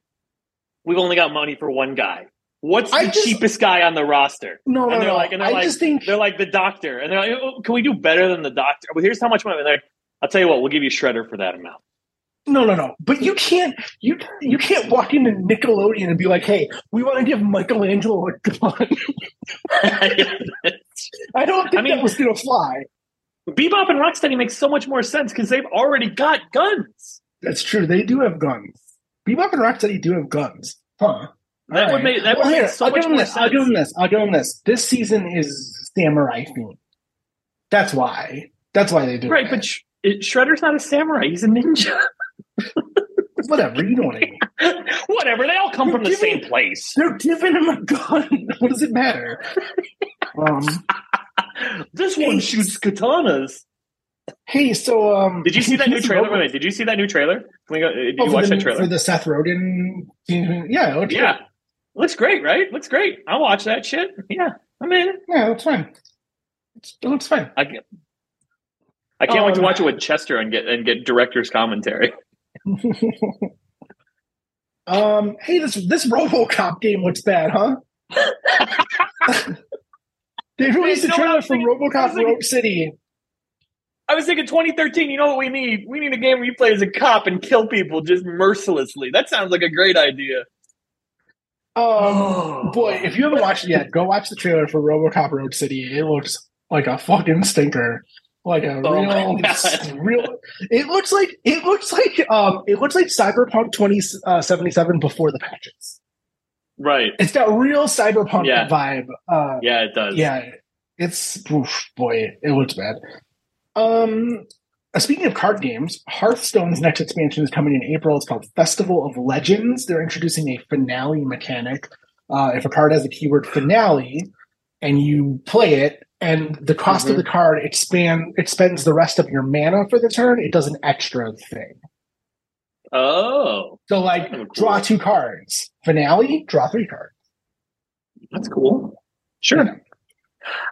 [SPEAKER 1] we've only got money for one guy. What's the
[SPEAKER 2] just-
[SPEAKER 1] cheapest guy on the roster?
[SPEAKER 2] no, no,
[SPEAKER 1] and they're
[SPEAKER 2] no.
[SPEAKER 1] like- and they're
[SPEAKER 2] I
[SPEAKER 1] like-
[SPEAKER 2] just think
[SPEAKER 1] They're like the doctor, and they're like, oh, can we do better than the doctor? Well, here's how much money. And they're like, I'll tell you what, we'll give you Shredder for that amount.
[SPEAKER 2] No, no, no. But you can't you you can't walk into Nickelodeon and be like, "Hey, we want to give Michelangelo a gun." I don't think
[SPEAKER 1] I mean-
[SPEAKER 2] that was going to fly.
[SPEAKER 1] Bebop and Rocksteady makes so much more sense because they've already got guns.
[SPEAKER 2] That's true. They do have guns. Bebop and Rocksteady do have guns. Huh.
[SPEAKER 1] That
[SPEAKER 2] All
[SPEAKER 1] would make that
[SPEAKER 2] Well,
[SPEAKER 1] would
[SPEAKER 2] here,
[SPEAKER 1] make so
[SPEAKER 2] I'll
[SPEAKER 1] much
[SPEAKER 2] give
[SPEAKER 1] more
[SPEAKER 2] this. I'll
[SPEAKER 1] sense.
[SPEAKER 2] give them this. I'll give them this. This season is samurai themed. That's why. That's why they do
[SPEAKER 1] Right,
[SPEAKER 2] it.
[SPEAKER 1] but Sh- Shredder's not a samurai; he's a ninja.
[SPEAKER 2] whatever. You don't mean.
[SPEAKER 1] Whatever. They all come from the same place.
[SPEAKER 2] They're giving him a gun. what does it matter? um,
[SPEAKER 1] This one
[SPEAKER 2] Hey.
[SPEAKER 1] shoots katanas.
[SPEAKER 2] hey, so um,
[SPEAKER 1] Did you see that new trailer? Wait, did you see that new trailer? Can we go, did
[SPEAKER 2] oh,
[SPEAKER 1] you watch
[SPEAKER 2] the,
[SPEAKER 1] that trailer?
[SPEAKER 2] for the Seth Rogen? Yeah, looks
[SPEAKER 1] yeah, looks great, right? Looks great. I'll watch that shit. Yeah, I'm in.
[SPEAKER 2] yeah, it looks fine. It's- It looks fine.
[SPEAKER 1] I can't, I can't wait to
[SPEAKER 2] Um,
[SPEAKER 1] watch it with Chester and get and get director's commentary.
[SPEAKER 2] um, hey, this this RoboCop game looks bad, huh? they released
[SPEAKER 1] You
[SPEAKER 2] a
[SPEAKER 1] know what I
[SPEAKER 2] trailer
[SPEAKER 1] was
[SPEAKER 2] for
[SPEAKER 1] thinking? I
[SPEAKER 2] RoboCop
[SPEAKER 1] was thinking-
[SPEAKER 2] Rogue City.
[SPEAKER 1] I was thinking 2013. You know what we need? We need a game where you play as a cop and kill people just mercilessly. That sounds like a great idea.
[SPEAKER 2] Um, boy, if you haven't watched it yet, go watch the trailer for RoboCop Rogue City. It looks like a fucking stinker. Like a
[SPEAKER 1] Oh
[SPEAKER 2] real, real. It looks like it looks like um, it looks like Cyberpunk twenty seventy seven before the patches.
[SPEAKER 1] Right?
[SPEAKER 2] It's got real cyberpunk
[SPEAKER 1] Yeah.
[SPEAKER 2] vibe. Uh,
[SPEAKER 1] Yeah, it does.
[SPEAKER 2] yeah, it's oof, boy, it looks bad. Um, uh, speaking of card games, Hearthstone's next expansion is coming in April. It's called Festival of Legends. They're introducing a finale mechanic. Uh, if a card has the keyword finale and you play it, and the cost
[SPEAKER 1] Mhm.
[SPEAKER 2] of the card expand spends the rest of your mana for the turn, it does an extra thing.
[SPEAKER 1] Oh,
[SPEAKER 2] So, like,
[SPEAKER 1] Oh, cool.
[SPEAKER 2] draw two cards. Finale, draw three cards.
[SPEAKER 1] that's cool. Sure.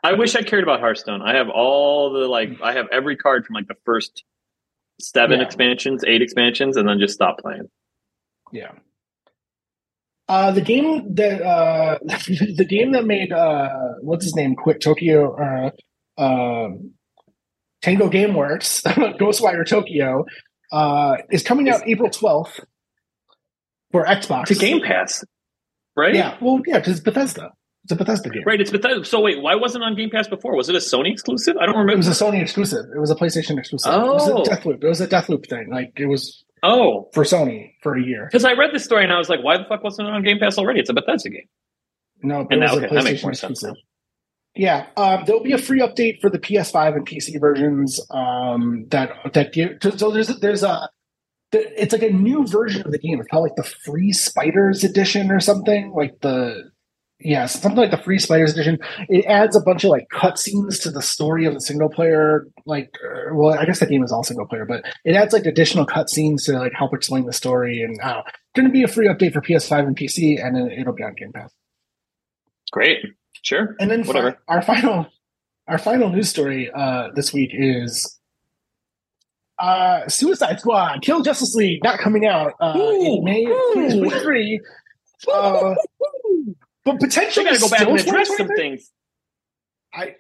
[SPEAKER 1] I wish I cared about Hearthstone. I have all the like. I have every card from like the first seven
[SPEAKER 2] Yeah.
[SPEAKER 1] expansions, eight expansions, and then just stop playing.
[SPEAKER 2] Yeah. Uh, the game that uh, the game that made uh, what's his name quit Tokyo uh, um Tango GameWorks Ghostwire Tokyo uh, is coming out April twelfth for Xbox.
[SPEAKER 1] To Game Pass, right?
[SPEAKER 2] Yeah, well, yeah, because Bethesda. It's a Bethesda game.
[SPEAKER 1] Right. It's Bethesda. So wait, why wasn't it on Game Pass before? Was it a Sony exclusive? I don't remember.
[SPEAKER 2] It was a Sony exclusive. It was a PlayStation exclusive. It was
[SPEAKER 1] Oh.
[SPEAKER 2] a Deathloop. It was a Deathloop thing. Like it was
[SPEAKER 1] oh,
[SPEAKER 2] for Sony for a year.
[SPEAKER 1] because I read this story and I was like, why the fuck wasn't it on Game Pass already? It's a Bethesda game.
[SPEAKER 2] No, it
[SPEAKER 1] And
[SPEAKER 2] was a
[SPEAKER 1] okay, that makes
[SPEAKER 2] PlayStation
[SPEAKER 1] more sense
[SPEAKER 2] exclusive. Yeah, um, there'll be a free update for the PS5 and PC versions. Um, that that give so there's there's a it's like a new version of the game. It's called like the Free Spiders Edition or something. Like the yeah, something like the Free Spiders Edition. It adds a bunch of like cutscenes to the story of the single player. Like, uh, well, I guess the game is all single player, but it adds like additional cutscenes to like help explain the story. And I don't going to be a free update for PS5 and PC, and it'll be on Game Pass.
[SPEAKER 1] Great. Sure.
[SPEAKER 2] And then fi-
[SPEAKER 1] Whatever.
[SPEAKER 2] our final our final news story uh, this week is uh, Suicide Squad Kill Justice League not coming out uh, in May of
[SPEAKER 1] ooh.
[SPEAKER 2] 2023. Uh, but
[SPEAKER 1] I
[SPEAKER 2] potentially
[SPEAKER 1] gotta go back and address some things.
[SPEAKER 2] I,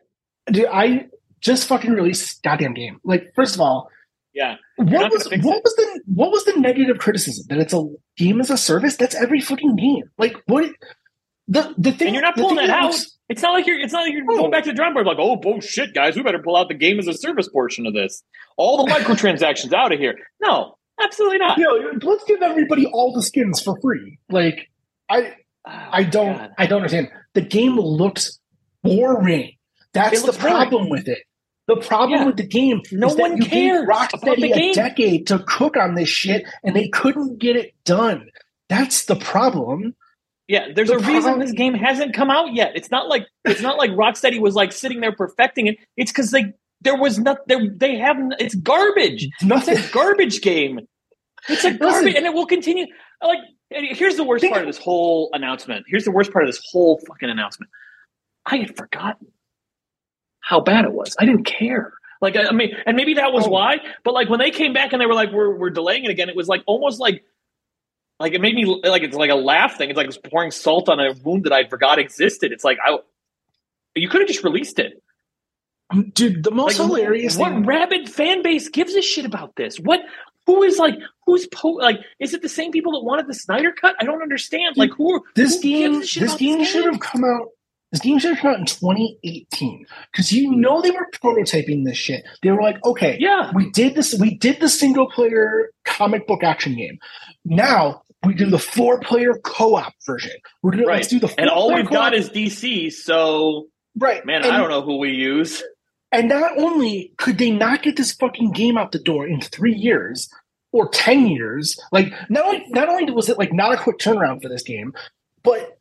[SPEAKER 2] dude, I just fucking released goddamn game. Like, first of all,
[SPEAKER 1] Yeah.
[SPEAKER 2] what was what
[SPEAKER 1] it.
[SPEAKER 2] was the what was the negative criticism that it's a game as a service? That's every fucking game. Like, what? The the thing
[SPEAKER 1] And you're not pulling that out.
[SPEAKER 2] looks-
[SPEAKER 1] It's not like you're. It's not like you're
[SPEAKER 2] No.
[SPEAKER 1] going back to the drawing board. Like, oh, bullshit, guys, we better pull out the game as a service portion of this. All the microtransactions out of here. No, absolutely not.
[SPEAKER 2] you know, let's give everybody all the skins for free. Like, I
[SPEAKER 1] Oh,
[SPEAKER 2] I don't
[SPEAKER 1] God.
[SPEAKER 2] I don't understand. The game looks boring. That's the
[SPEAKER 1] looks boring.
[SPEAKER 2] problem with it. The problem
[SPEAKER 1] Yeah.
[SPEAKER 2] with the game
[SPEAKER 1] No
[SPEAKER 2] is that
[SPEAKER 1] one cares
[SPEAKER 2] Rocksteady a decade to cook on this shit, and they couldn't get it done. That's the problem.
[SPEAKER 1] Yeah, there's
[SPEAKER 2] The
[SPEAKER 1] a reason this game hasn't come out yet. It's not like it's not like Rocksteady was like sitting there perfecting it. It's because they there was not there they haven't. it's garbage. It's
[SPEAKER 2] Nothing.
[SPEAKER 1] a garbage game. It's a
[SPEAKER 2] Listen.
[SPEAKER 1] garbage, and it will continue. Like, here's the worst
[SPEAKER 2] Think-
[SPEAKER 1] part of this whole announcement. Here's the worst part of this whole fucking announcement. I had forgotten how bad it was. I didn't care. Like, I I mean, and maybe that was
[SPEAKER 2] Oh.
[SPEAKER 1] why. But like when they came back and they were like, "We're we're delaying it again," it was like almost like. Like it made me like it's like a laugh thing. It's like it's pouring salt on a wound that I forgot existed. It's like I, you could have just released it.
[SPEAKER 2] Dude, the most
[SPEAKER 1] Like,
[SPEAKER 2] hilarious
[SPEAKER 1] what
[SPEAKER 2] thing.
[SPEAKER 1] rabid fan base gives a shit about this? What who is like who's po- like is it the same people that wanted the Snyder cut? I don't understand. Like who
[SPEAKER 2] This
[SPEAKER 1] who
[SPEAKER 2] game, this
[SPEAKER 1] about
[SPEAKER 2] game should have come out This game should have come out in 2018 because you know they were prototyping this shit. They were like, okay,
[SPEAKER 1] Yeah.
[SPEAKER 2] we did this. We did the single player comic book action game. Now we do the four player co op version. We're gonna
[SPEAKER 1] Right.
[SPEAKER 2] let's do the
[SPEAKER 1] And all we've got
[SPEAKER 2] co-op.
[SPEAKER 1] is DC, so
[SPEAKER 2] right.
[SPEAKER 1] man,
[SPEAKER 2] and,
[SPEAKER 1] I don't know who we use.
[SPEAKER 2] And not only could they not get this fucking game out the door in three years or ten years, like not only not only was it like not a quick turnaround for this game, but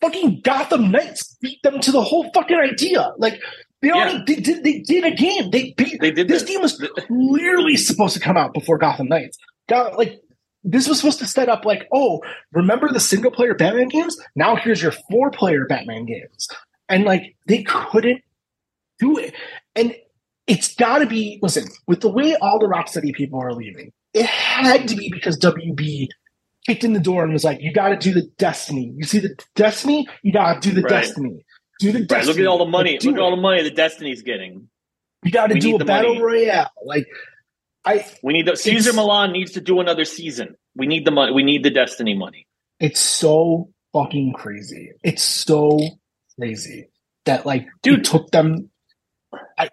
[SPEAKER 2] fucking Gotham Knights beat them to the whole fucking idea. Like they already they did they did a game. They beat
[SPEAKER 1] They did
[SPEAKER 2] this
[SPEAKER 1] this.
[SPEAKER 2] game was clearly supposed to come out before Gotham Knights. Got like this was supposed to set up like, oh, remember the single player Batman games? Now here's your four player Batman games. And like they couldn't do it. And it's gotta be listen, with the way all the Rocksteady people are leaving, it had to be because WB kicked in the door and was like, you gotta do the Destiny. You see the Destiny, you gotta do the
[SPEAKER 1] Right.
[SPEAKER 2] Destiny. Do the Destiny.
[SPEAKER 1] Look at all the money.
[SPEAKER 2] Like, do
[SPEAKER 1] look at all the money the Destiny's getting.
[SPEAKER 2] You gotta do a battle
[SPEAKER 1] money.
[SPEAKER 2] royale. Like I
[SPEAKER 1] We need the
[SPEAKER 2] Cesar
[SPEAKER 1] Millan needs to do another season. We need the money. We need the Destiny money.
[SPEAKER 2] It's so fucking crazy. It's so crazy that like
[SPEAKER 1] Dude.
[SPEAKER 2] it took them. I,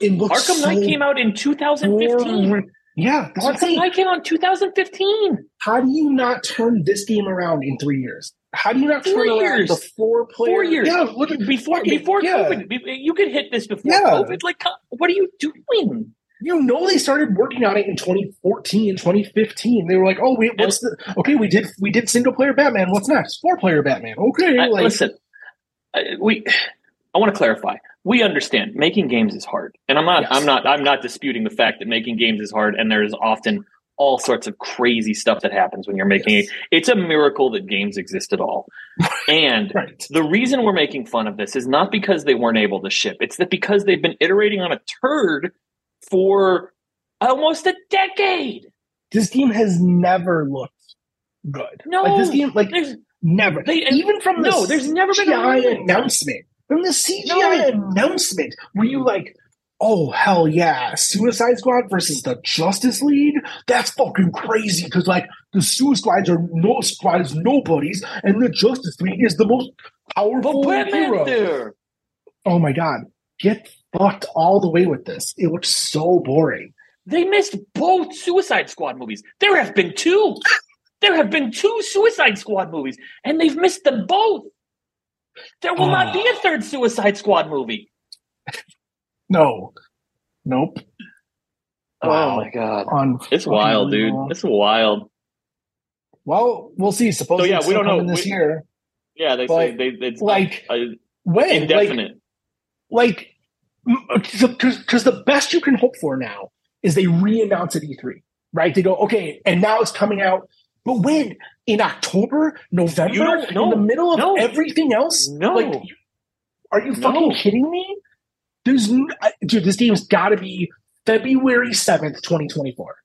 [SPEAKER 2] it looks
[SPEAKER 1] Arkham
[SPEAKER 2] so
[SPEAKER 1] Knight came out in 2015.
[SPEAKER 2] boring. Yeah,
[SPEAKER 1] Arkham. Knight came out in 2015.
[SPEAKER 2] How do you not turn this game around in three years? How do you not
[SPEAKER 1] Four
[SPEAKER 2] turn around
[SPEAKER 1] years.
[SPEAKER 2] the four player?
[SPEAKER 1] Four years.
[SPEAKER 2] Yeah, look at
[SPEAKER 1] Before
[SPEAKER 2] fucking-
[SPEAKER 1] before
[SPEAKER 2] yeah.
[SPEAKER 1] COVID, you could hit this before
[SPEAKER 2] Yeah.
[SPEAKER 1] COVID. Like, what are you doing?
[SPEAKER 2] You know they started working on it in 2014, 2015. They were like, "Oh, wait, what's the okay? We did we did single player Batman. What's next? Four player Batman. Okay,
[SPEAKER 1] I-
[SPEAKER 2] like
[SPEAKER 1] listen, I, we. I want to clarify. We understand making games is hard, and I'm not.
[SPEAKER 2] Yes.
[SPEAKER 1] I'm not. I'm not disputing the fact that making games is hard, and there is often all sorts of crazy stuff that happens when you're making
[SPEAKER 2] Yes.
[SPEAKER 1] it. It's a miracle that games exist at all, and
[SPEAKER 2] right.
[SPEAKER 1] the reason we're making fun of this is not because they weren't able to ship. It's that because they've been iterating on a turd for almost a decade.
[SPEAKER 2] This game has never looked good.
[SPEAKER 1] No,
[SPEAKER 2] like this game, like never.
[SPEAKER 1] They-
[SPEAKER 2] Even from
[SPEAKER 1] no, there's never been a
[SPEAKER 2] announcement. From the CGI announcement, were you like, "Oh hell yeah, Suicide Squad versus the Justice League? That's fucking crazy!" Because like the Suicide Squads are no squad is nobodies, and the Justice League is the most powerful hero.
[SPEAKER 1] there.
[SPEAKER 2] Oh my god, get fucked all the way with this. It looks so boring.
[SPEAKER 1] They missed both Suicide Squad movies. There have been two. There have been two Suicide Squad movies, and they've missed them both. There will not be a third Suicide Squad movie.
[SPEAKER 2] No, nope. Wow.
[SPEAKER 1] Oh my god,
[SPEAKER 2] On
[SPEAKER 1] it's wild, dude. It's wild.
[SPEAKER 2] Well, we'll see. Supposedly,
[SPEAKER 1] yeah,
[SPEAKER 2] it's
[SPEAKER 1] we
[SPEAKER 2] still
[SPEAKER 1] don't know.
[SPEAKER 2] coming this
[SPEAKER 1] We-
[SPEAKER 2] year.
[SPEAKER 1] Yeah, they say they it's
[SPEAKER 2] like,
[SPEAKER 1] uh,
[SPEAKER 2] When? Like,
[SPEAKER 1] indefinite.
[SPEAKER 2] like because the best you can hope for now is they re-announce at E3, right? They go, okay, and now it's coming out. But when? In October, November,
[SPEAKER 1] no,
[SPEAKER 2] in the middle of
[SPEAKER 1] no.
[SPEAKER 2] everything else?
[SPEAKER 1] No.
[SPEAKER 2] Like, are you
[SPEAKER 1] No.
[SPEAKER 2] fucking kidding me? There's, n- I- dude, this game's got to be February seventh, twenty twenty four.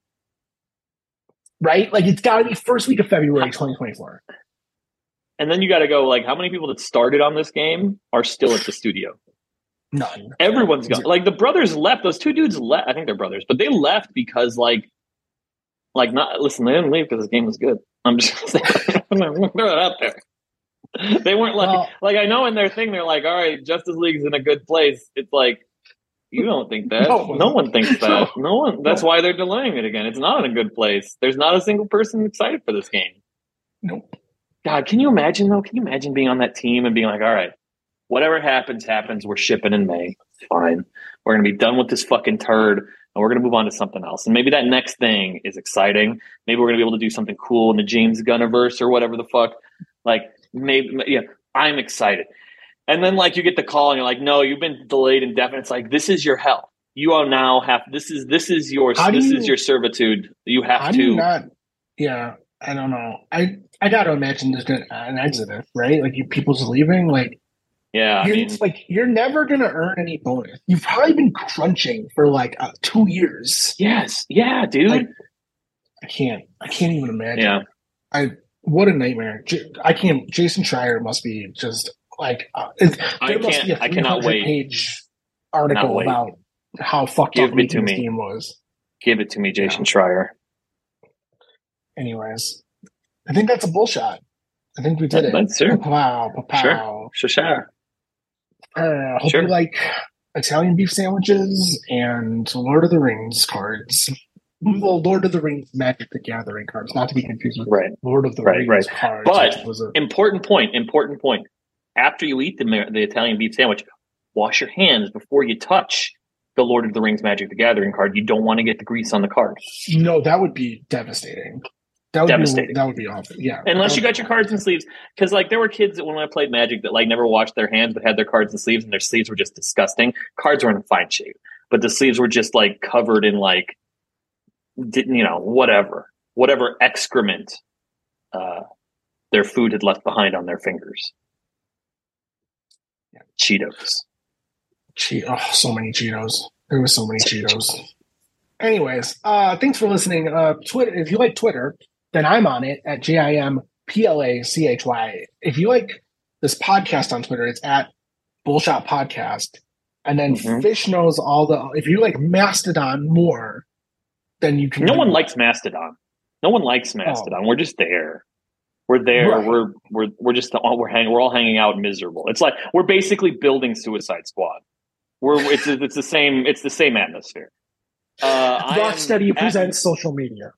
[SPEAKER 2] Right? Like it's got to be first week of February, twenty twenty four.
[SPEAKER 1] and then you got to go like, how many people that started on this game are still at the studio?
[SPEAKER 2] None.
[SPEAKER 1] Everyone's gone. Like the brothers left. Those two dudes left. I think they're brothers, but they left because like, like not listen. They didn't leave because the game was good. I'm just I'm gonna throw it out there. They weren't like
[SPEAKER 2] Well-
[SPEAKER 1] like I know in their thing they're like, all right, Justice League's in a good place. It's like you don't think that.
[SPEAKER 2] No.
[SPEAKER 1] No, one thinks that.
[SPEAKER 2] No.
[SPEAKER 1] No, one. That's
[SPEAKER 2] No.
[SPEAKER 1] why they're delaying it again. It's not in a good place. There's not a single person excited for this game.
[SPEAKER 2] Nope.
[SPEAKER 1] God, can you imagine though? Can you imagine being on that team and being like, all right, whatever happens, happens. We're shipping in May. It's fine. We're gonna be done with this fucking turd and we're gonna move on to something else. And maybe that next thing is exciting. Maybe we're gonna be able to do something cool in the James Gunniverse or whatever the fuck. Like maybe yeah, I'm excited. And then like you get the call and you're like, no, you've been delayed indefinite. It's like this is your hell. You are now have this is this is your
[SPEAKER 2] How
[SPEAKER 1] this
[SPEAKER 2] you-
[SPEAKER 1] is your servitude. You have to
[SPEAKER 2] you not? Yeah, I don't know. I I gotta imagine there's gonna, an exodus, right? Like you people's leaving. Like
[SPEAKER 1] yeah, I
[SPEAKER 2] you're,
[SPEAKER 1] mean
[SPEAKER 2] like you're never gonna earn any bonus. You've probably been crunching for like uh, two years.
[SPEAKER 1] yes, yeah, dude.
[SPEAKER 2] Like, I can't. I can't even imagine.
[SPEAKER 1] yeah.
[SPEAKER 2] I what a nightmare. I can't. Jason Schreier must be just like uh, it,
[SPEAKER 1] I can't-
[SPEAKER 2] be a
[SPEAKER 1] I cannot
[SPEAKER 2] 300
[SPEAKER 1] wait.
[SPEAKER 2] Page article
[SPEAKER 1] wait.
[SPEAKER 2] about how fucked
[SPEAKER 1] Give
[SPEAKER 2] up
[SPEAKER 1] it to
[SPEAKER 2] this
[SPEAKER 1] me.
[SPEAKER 2] game was.
[SPEAKER 1] Give it to me, Jason Schreier.
[SPEAKER 2] Anyways, I think that's a bullshot. I think we did it.
[SPEAKER 1] That's sure.
[SPEAKER 2] Wow,
[SPEAKER 1] Sure.
[SPEAKER 2] pow.
[SPEAKER 1] Sure, sure.
[SPEAKER 2] Uh, hope
[SPEAKER 1] Sure.
[SPEAKER 2] you like Italian beef sandwiches and Lord of the Rings cards. Well, Lord of the Rings Magic the Gathering cards, not to be confused with
[SPEAKER 1] Right.
[SPEAKER 2] Lord of the
[SPEAKER 1] Right,
[SPEAKER 2] Rings cards.
[SPEAKER 1] But-
[SPEAKER 2] a,
[SPEAKER 1] Important point. Important point. After you eat the the Italian beef sandwich, wash your hands before you touch the Lord of the Rings Magic the Gathering card. You don't want to get the grease on the card.
[SPEAKER 2] no, that would be devastating. That would
[SPEAKER 1] Devastating.
[SPEAKER 2] Be, that would be awful. Yeah.
[SPEAKER 1] Unless you got your cards and sleeves, because like there were kids that when I played Magic that like never washed their hands but had their cards and sleeves, and their sleeves were just disgusting. Cards were in fine shape, but the sleeves were just like covered in like, didn't you know whatever whatever excrement uh, their food had left behind on their fingers.
[SPEAKER 2] Yeah.
[SPEAKER 1] Cheetos.
[SPEAKER 2] Che- oh, so many Cheetos. There was so many Cheetos. Anyways, uh, thanks for listening. Uh, Twitter. If you like Twitter, then I'm on it at J I M P L A C H Y. If you like this podcast on Twitter, it's at Bullshot Podcast. And then
[SPEAKER 1] Mhm.
[SPEAKER 2] Fish knows all the. If you like Mastodon more, then you can.
[SPEAKER 1] No one likes Mastodon. No one likes Mastodon. We're just there. We're there.
[SPEAKER 2] Right.
[SPEAKER 1] We're we're we're just all we're hanging. We're all hanging out miserable. It's like we're basically building Suicide Squad. We're it's it's the same. It's the same atmosphere. Uh,
[SPEAKER 2] Rocksteady presents social media.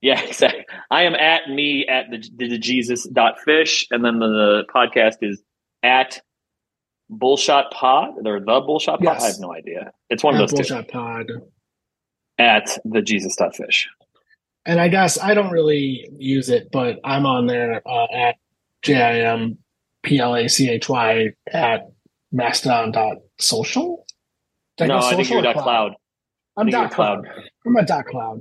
[SPEAKER 1] Yeah, exactly. I am at me at the, the Jesus dot fish, and then the, podcast is at Bullshot Pod or the Bullshot Pod.
[SPEAKER 2] Yes.
[SPEAKER 1] I have no idea. It's one
[SPEAKER 2] At
[SPEAKER 1] of those two.
[SPEAKER 2] Bullshot Pod.
[SPEAKER 1] At the Jesus dot fish.
[SPEAKER 2] And I guess I don't really use it, but I'm on there uh, at J I M P L A C H Y at mastodon.social. Did
[SPEAKER 1] No, I think
[SPEAKER 2] social
[SPEAKER 1] you're dot cloud.
[SPEAKER 2] I'm
[SPEAKER 1] think you're
[SPEAKER 2] cloud. I'm a dot cloud.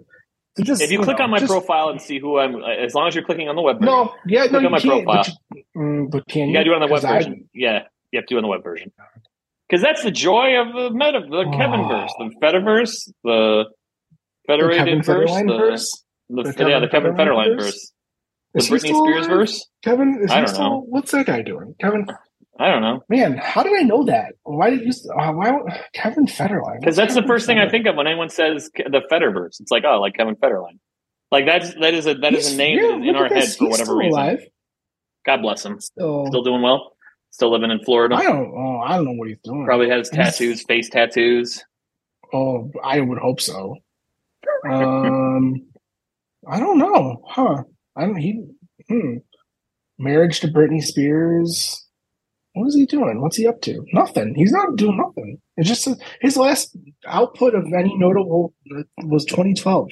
[SPEAKER 2] Just,
[SPEAKER 1] If you click
[SPEAKER 2] know,
[SPEAKER 1] on my
[SPEAKER 2] just-
[SPEAKER 1] profile and see who I'm, as long as you're clicking on the web version,
[SPEAKER 2] No, yeah, no,
[SPEAKER 1] Click
[SPEAKER 2] you
[SPEAKER 1] on my
[SPEAKER 2] can't. But, you, mm, but can you?
[SPEAKER 1] you gotta do it on the web
[SPEAKER 2] 'Cause I-
[SPEAKER 1] version. Yeah, you have to do it on the web version. Because that's the joy of the meta, the
[SPEAKER 2] Oh.
[SPEAKER 1] Kevinverse, the Fediverse, the
[SPEAKER 2] the
[SPEAKER 1] Federated
[SPEAKER 2] Kevin
[SPEAKER 1] verse, the,
[SPEAKER 2] verse?
[SPEAKER 1] the,
[SPEAKER 2] The
[SPEAKER 1] yeah, the Kevin
[SPEAKER 2] Federline verse?
[SPEAKER 1] verse, the Britney Spears verse.
[SPEAKER 2] Kevin, is
[SPEAKER 1] I don't
[SPEAKER 2] still?
[SPEAKER 1] know.
[SPEAKER 2] What's that guy doing? Kevin,
[SPEAKER 1] I don't know.
[SPEAKER 2] man, how did I know that? Why did you? Uh, why Kevin Federline?
[SPEAKER 1] Because that's the first thing I think of when anyone says the Federverse. It's like, oh, like Kevin Federline. Like that's that is a that is
[SPEAKER 2] He's-
[SPEAKER 1] a name
[SPEAKER 2] yeah,
[SPEAKER 1] in our head for whatever
[SPEAKER 2] still
[SPEAKER 1] reason.
[SPEAKER 2] alive.
[SPEAKER 1] God bless him.
[SPEAKER 2] Still,
[SPEAKER 1] Still doing well. Still living in Florida.
[SPEAKER 2] I don't. Oh, I don't know what he's doing.
[SPEAKER 1] Probably has tattoos, face tattoos.
[SPEAKER 2] Oh, I would hope so. Um, I don't know, huh? I don't. He, hmm. Marriage to Britney Spears. What is he doing? What's he up to? Nothing. He's not doing nothing. It's just his last output of any notable was 2012.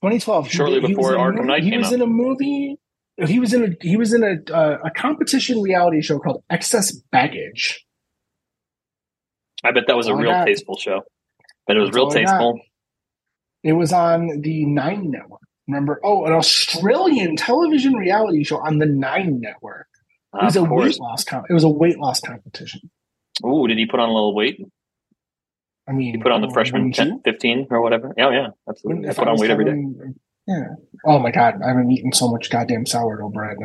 [SPEAKER 2] 2012.
[SPEAKER 1] Shortly
[SPEAKER 2] he
[SPEAKER 1] before
[SPEAKER 2] a
[SPEAKER 1] Arkham Knight
[SPEAKER 2] He
[SPEAKER 1] came
[SPEAKER 2] was in a movie. He was in a he was in a uh, a competition reality show called Excess Baggage.
[SPEAKER 1] I bet that was a real
[SPEAKER 2] got-
[SPEAKER 1] tasteful show. Bet it was real tasteful.
[SPEAKER 2] It was on the Nine Network. Remember? Oh, an Australian television reality show on the Nine Network. Uh, it was a weight loss. Com- it was a weight loss competition.
[SPEAKER 1] Ooh, did he put on a little weight?
[SPEAKER 2] I mean,
[SPEAKER 1] He put on the
[SPEAKER 2] oh,
[SPEAKER 1] freshman
[SPEAKER 2] wouldn't
[SPEAKER 1] 10, 15 or whatever. Oh, yeah, absolutely. I put
[SPEAKER 2] I
[SPEAKER 1] on weight every day.
[SPEAKER 2] Yeah. Oh my god, I've been eating so much goddamn sourdough bread.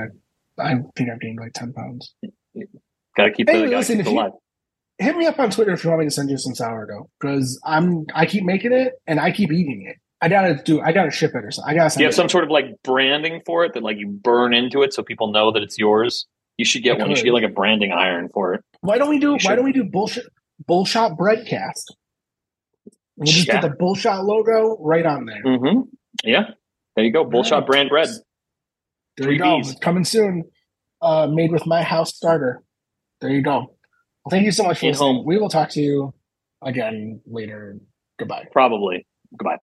[SPEAKER 2] I, I think I've gained like ten pounds.
[SPEAKER 1] Got to keep
[SPEAKER 2] Hey,
[SPEAKER 1] the gotta
[SPEAKER 2] listen,
[SPEAKER 1] keep
[SPEAKER 2] if
[SPEAKER 1] it
[SPEAKER 2] you-
[SPEAKER 1] alive.
[SPEAKER 2] Hit me up on Twitter if you want me to send you some sourdough because I'm I keep making it and I keep eating it. I gotta do. I gotta ship it or something. I gotta.
[SPEAKER 1] Do you have
[SPEAKER 2] it.
[SPEAKER 1] some sort of like branding for it that like you burn into it so people know that it's yours? You should get one. You should get like a branding iron for it.
[SPEAKER 2] Why don't we do?
[SPEAKER 1] You
[SPEAKER 2] Why
[SPEAKER 1] should.
[SPEAKER 2] don't we do bullshit? Bullshot breadcast. We'll just
[SPEAKER 1] Yeah.
[SPEAKER 2] put the bullshot logo right on there.
[SPEAKER 1] Mm-hmm. Yeah. There you go. Bullshot
[SPEAKER 2] Right.
[SPEAKER 1] brand bread.
[SPEAKER 2] There
[SPEAKER 1] Three
[SPEAKER 2] you go.
[SPEAKER 1] Bs.
[SPEAKER 2] Coming soon. Uh, made with my house starter. There you go. Well, thank you so much for
[SPEAKER 1] In
[SPEAKER 2] listening.
[SPEAKER 1] home.
[SPEAKER 2] We will talk to you again later. Goodbye.
[SPEAKER 1] Probably. Goodbye.